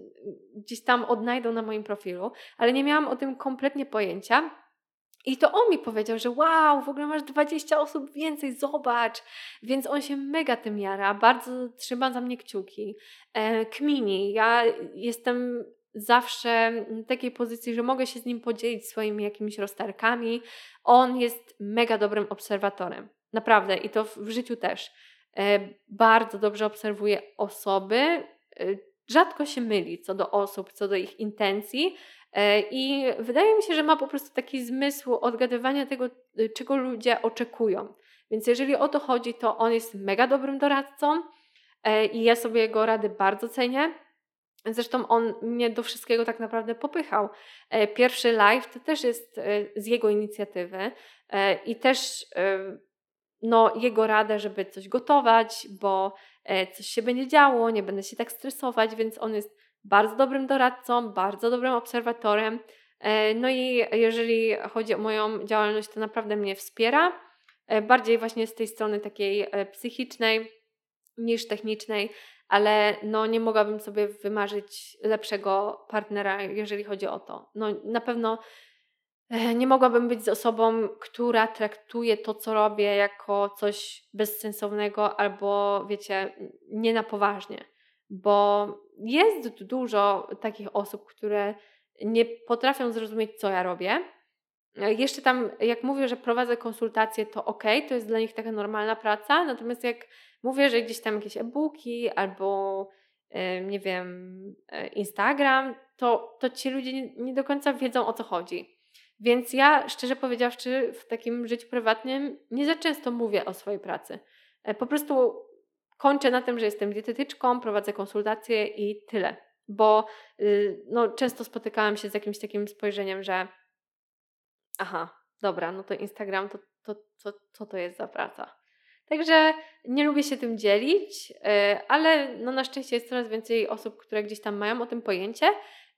gdzieś tam odnajdą na moim profilu, ale nie miałam o tym kompletnie pojęcia. I to on mi powiedział, że wow, w ogóle masz 20 osób więcej, zobacz. Więc on się mega tym jara, bardzo trzyma za mnie kciuki. E, kmini, ja jestem zawsze w takiej pozycji, że mogę się z nim podzielić swoimi jakimiś rozterkami. On jest mega dobrym obserwatorem. Naprawdę i to w życiu też. E, bardzo dobrze obserwuje osoby, e, rzadko się myli co do osób, co do ich intencji. E, I wydaje mi się, że ma po prostu taki zmysł odgadywania tego, czego ludzie oczekują. Więc jeżeli o to chodzi, to on jest mega dobrym doradcą i ja sobie jego rady bardzo cenię. Zresztą on mnie do wszystkiego tak naprawdę popychał. Pierwszy live to też jest z jego inicjatywy i też no, jego radę, żeby coś gotować, bo e, coś się będzie działo, nie będę się tak stresować, więc on jest bardzo dobrym doradcą, bardzo dobrym obserwatorem. E, no i jeżeli chodzi o moją działalność, to naprawdę mnie wspiera, e, bardziej właśnie z tej strony takiej psychicznej niż technicznej, ale no nie mogłabym sobie wymarzyć lepszego partnera, jeżeli chodzi o to. No na pewno nie mogłabym być z osobą, która traktuje to, co robię, jako coś bezsensownego albo, wiecie, nie na poważnie. Bo jest dużo takich osób, które nie potrafią zrozumieć, co ja robię. Jeszcze tam, jak mówię, że prowadzę konsultacje, to ok, to jest dla nich taka normalna praca. Natomiast jak mówię, że gdzieś tam jakieś e-booki albo nie wiem, e, Instagram, to, to ci ludzie nie, nie do końca wiedzą o co chodzi. Więc ja, szczerze powiedziawszy, w takim życiu prywatnym nie za często mówię o swojej pracy. E, po prostu kończę na tym, że jestem dietetyczką, prowadzę konsultacje i tyle. Bo y, no, często spotykałam się z jakimś takim spojrzeniem, że aha, dobra, no to Instagram, to, to, to co to jest za praca? Także nie lubię się tym dzielić, e, ale no na szczęście jest coraz więcej osób, które gdzieś tam mają o tym pojęcie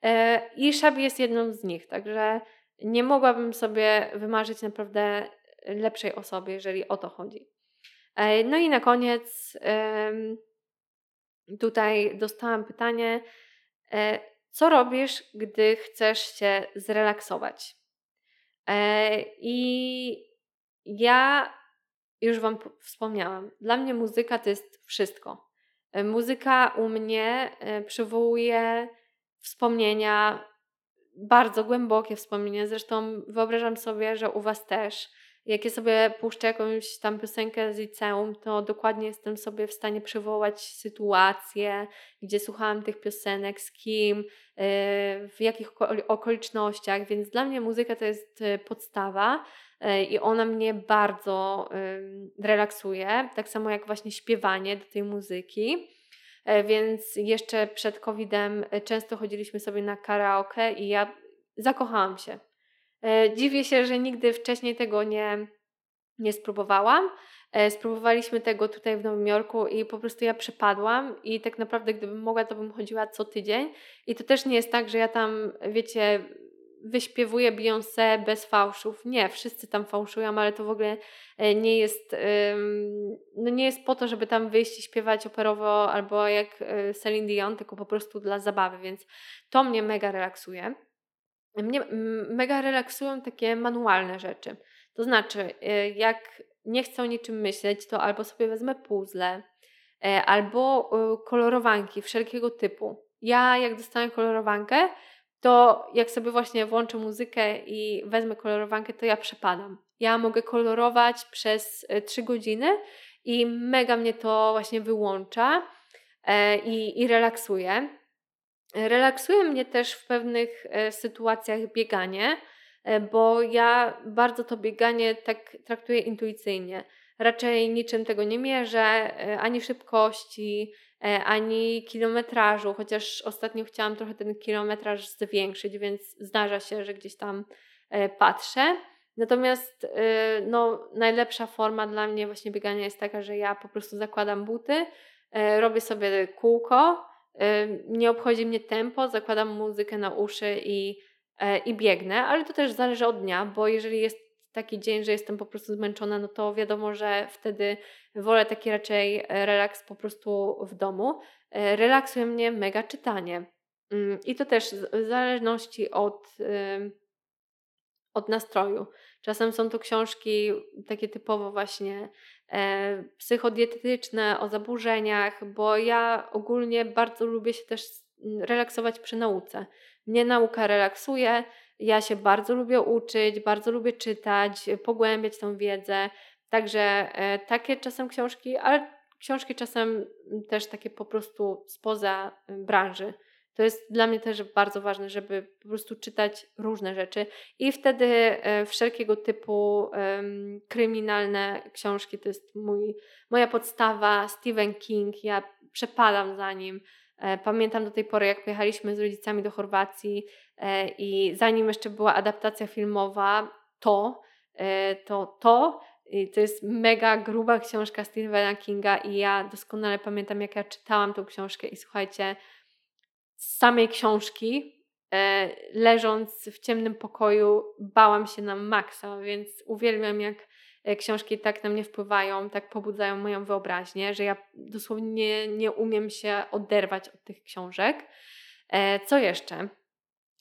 e, i Szabi jest jedną z nich, także nie mogłabym sobie wymarzyć naprawdę lepszej osoby, jeżeli o to chodzi. E, no i na koniec tutaj dostałam pytanie, e, co robisz, gdy chcesz się zrelaksować? E, I ja już Wam wspomniałam, dla mnie muzyka to jest wszystko. Muzyka u mnie przywołuje wspomnienia bardzo głębokie wspomnienia. Zresztą wyobrażam sobie, że u Was też. Jak ja sobie puszczę jakąś tam piosenkę z liceum, to dokładnie jestem sobie w stanie przywołać sytuację, gdzie słuchałam tych piosenek, z kim, y, w jakich okolicznościach, więc dla mnie muzyka to jest y, podstawa y, i ona mnie bardzo relaksuje, tak samo jak właśnie śpiewanie do tej muzyki. E, więc jeszcze przed COVID-em e, często chodziliśmy sobie na karaoke i ja zakochałam się. E, dziwię się, że nigdy wcześniej tego nie, nie spróbowałam. Spróbowaliśmy tego tutaj w Nowym Jorku i po prostu ja przepadłam i tak naprawdę gdybym mogła, to bym chodziła co tydzień. I to też nie jest tak, że ja tam, wiecie, wyśpiewuje Beyoncé bez fałszów. Nie, wszyscy tam fałszują, ale to w ogóle e, nie jest, no nie jest po to, żeby tam wyjść i śpiewać operowo albo jak e, Celine Dion, tylko po prostu dla zabawy, więc to mnie mega relaksuje. Mnie mega relaksują takie manualne rzeczy. To znaczy, e, jak nie chcę o niczym myśleć, to albo sobie wezmę puzzle, albo kolorowanki wszelkiego typu. Ja jak dostanę kolorowankę, to jak sobie właśnie włączę muzykę i wezmę kolorowankę, to ja przepadam. Ja mogę kolorować przez 3 godziny i mega mnie to właśnie wyłącza i, i relaksuje. Relaksuje mnie też w pewnych sytuacjach bieganie, E, bo ja bardzo to bieganie tak traktuję intuicyjnie. Raczej niczym tego nie mierzę, e, ani szybkości, e, ani kilometrażu, chociaż ostatnio chciałam trochę ten kilometraż zwiększyć, więc zdarza się, że gdzieś tam patrzę. Natomiast no, najlepsza forma dla mnie właśnie biegania jest taka, że ja po prostu zakładam buty, robię sobie kółko, nie obchodzi mnie tempo, zakładam muzykę na uszy i E, i biegnę, ale to też zależy od dnia, bo jeżeli jest taki dzień, że jestem po prostu zmęczona, no to wiadomo, że wtedy wolę taki raczej e, relaks po prostu w domu. E, relaksuje mnie mega czytanie. Mm, I to też w zależności od, od nastroju. Czasem są to książki takie typowo właśnie psychodietetyczne, o zaburzeniach, bo ja ogólnie bardzo lubię się też relaksować przy nauce. Mnie nauka relaksuje, ja się bardzo lubię uczyć, bardzo lubię czytać, pogłębiać tą wiedzę. Także e, takie czasem książki, ale książki czasem też takie po prostu spoza branży. To jest dla mnie też bardzo ważne, żeby po prostu czytać różne rzeczy i wtedy e, wszelkiego typu kryminalne książki to jest mój, moja podstawa. Stephen King, ja przepadam za nim. E, pamiętam do tej pory, jak pojechaliśmy z rodzicami do Chorwacji e, i zanim jeszcze była adaptacja filmowa, to, e, to, to, to jest mega gruba książka Stephena Kinga i ja doskonale pamiętam, jak ja czytałam tą książkę i słuchajcie, z samej książki, leżąc w ciemnym pokoju, bałam się na maksa, więc uwielbiam, jak książki tak na mnie wpływają, tak pobudzają moją wyobraźnię, że ja dosłownie nie umiem się oderwać od tych książek. E, co jeszcze?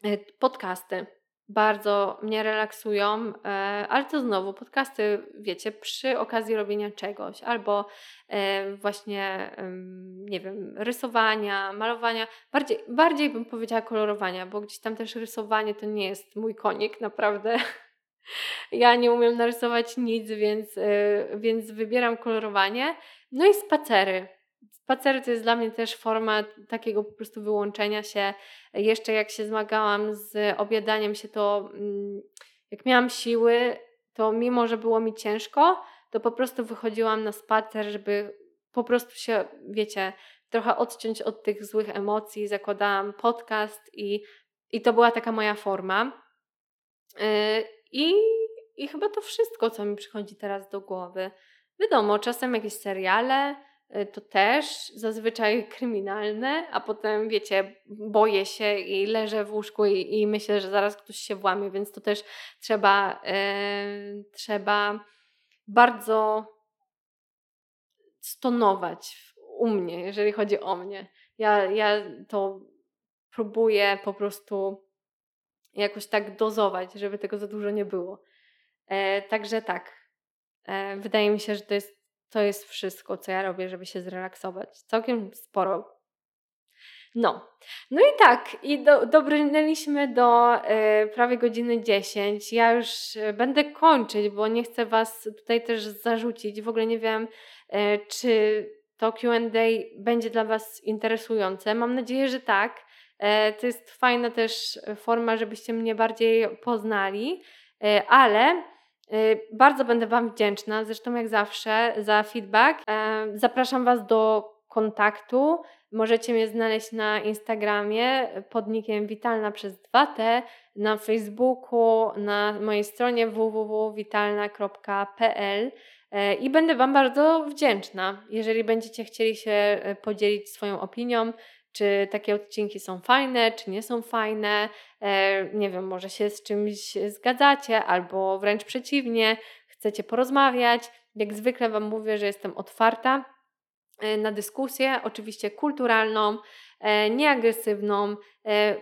E, podcasty bardzo mnie relaksują, ale to znowu podcasty, wiecie, przy okazji robienia czegoś, albo właśnie, nie wiem, rysowania, malowania, bardziej, bardziej bym powiedziała kolorowania, bo gdzieś tam też rysowanie to nie jest mój konik, naprawdę. Ja nie umiem narysować nic, więc, y, więc wybieram kolorowanie. No i spacery. Spacery to jest dla mnie też forma takiego po prostu wyłączenia się. Jeszcze jak się zmagałam z objadaniem się, to mm, jak miałam siły, to mimo, że było mi ciężko, to po prostu wychodziłam na spacer, żeby po prostu się, wiecie, trochę odciąć od tych złych emocji. Zakładałam podcast i, i to była taka moja forma. Y, i, I chyba to wszystko, co mi przychodzi teraz do głowy. Wiadomo, czasem jakieś seriale, y, to też zazwyczaj kryminalne, a potem wiecie, boję się i leżę w łóżku i, i myślę, że zaraz ktoś się włamie, więc to też trzeba, yy, trzeba bardzo stonować u mnie, jeżeli chodzi o mnie. Ja, ja to próbuję po prostu jakoś tak dozować, żeby tego za dużo nie było. E, także tak, e, wydaje mi się, że to jest, to jest wszystko, co ja robię, żeby się zrelaksować. Całkiem sporo. No, no i tak, i do, dobrnęliśmy do e, prawie godziny 10. Ja już e, będę kończyć, bo nie chcę Was tutaj też zarzucić. W ogóle nie wiem, e, czy to QA będzie dla Was interesujące. Mam nadzieję, że tak. E, to jest fajna też forma, żebyście mnie bardziej poznali, e, ale e, bardzo będę Wam wdzięczna, zresztą jak zawsze, za feedback. Zapraszam Was do kontaktu. Możecie mnie znaleźć na Instagramie pod nickiem Witalna przez 2T, na Facebooku, na mojej stronie www.witalna.pl i będę Wam bardzo wdzięczna, jeżeli będziecie chcieli się podzielić swoją opinią, czy takie odcinki są fajne, czy nie są fajne. E, nie wiem, może się z czymś zgadzacie, albo wręcz przeciwnie, chcecie porozmawiać. Jak zwykle Wam mówię, że jestem otwarta e, na dyskusję, oczywiście kulturalną, e, nieagresywną.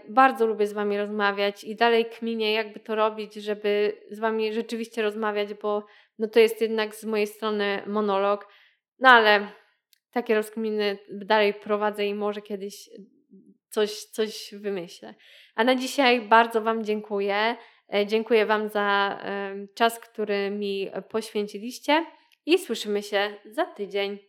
Bardzo lubię z Wami rozmawiać i dalej kminię, jakby to robić, żeby z Wami rzeczywiście rozmawiać, bo no to jest jednak z mojej strony monolog. No ale takie rozkminy dalej prowadzę i może kiedyś coś, coś wymyślę. A na dzisiaj bardzo Wam dziękuję. E, dziękuję Wam za czas, który mi poświęciliście i słyszymy się za tydzień.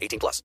18 plus.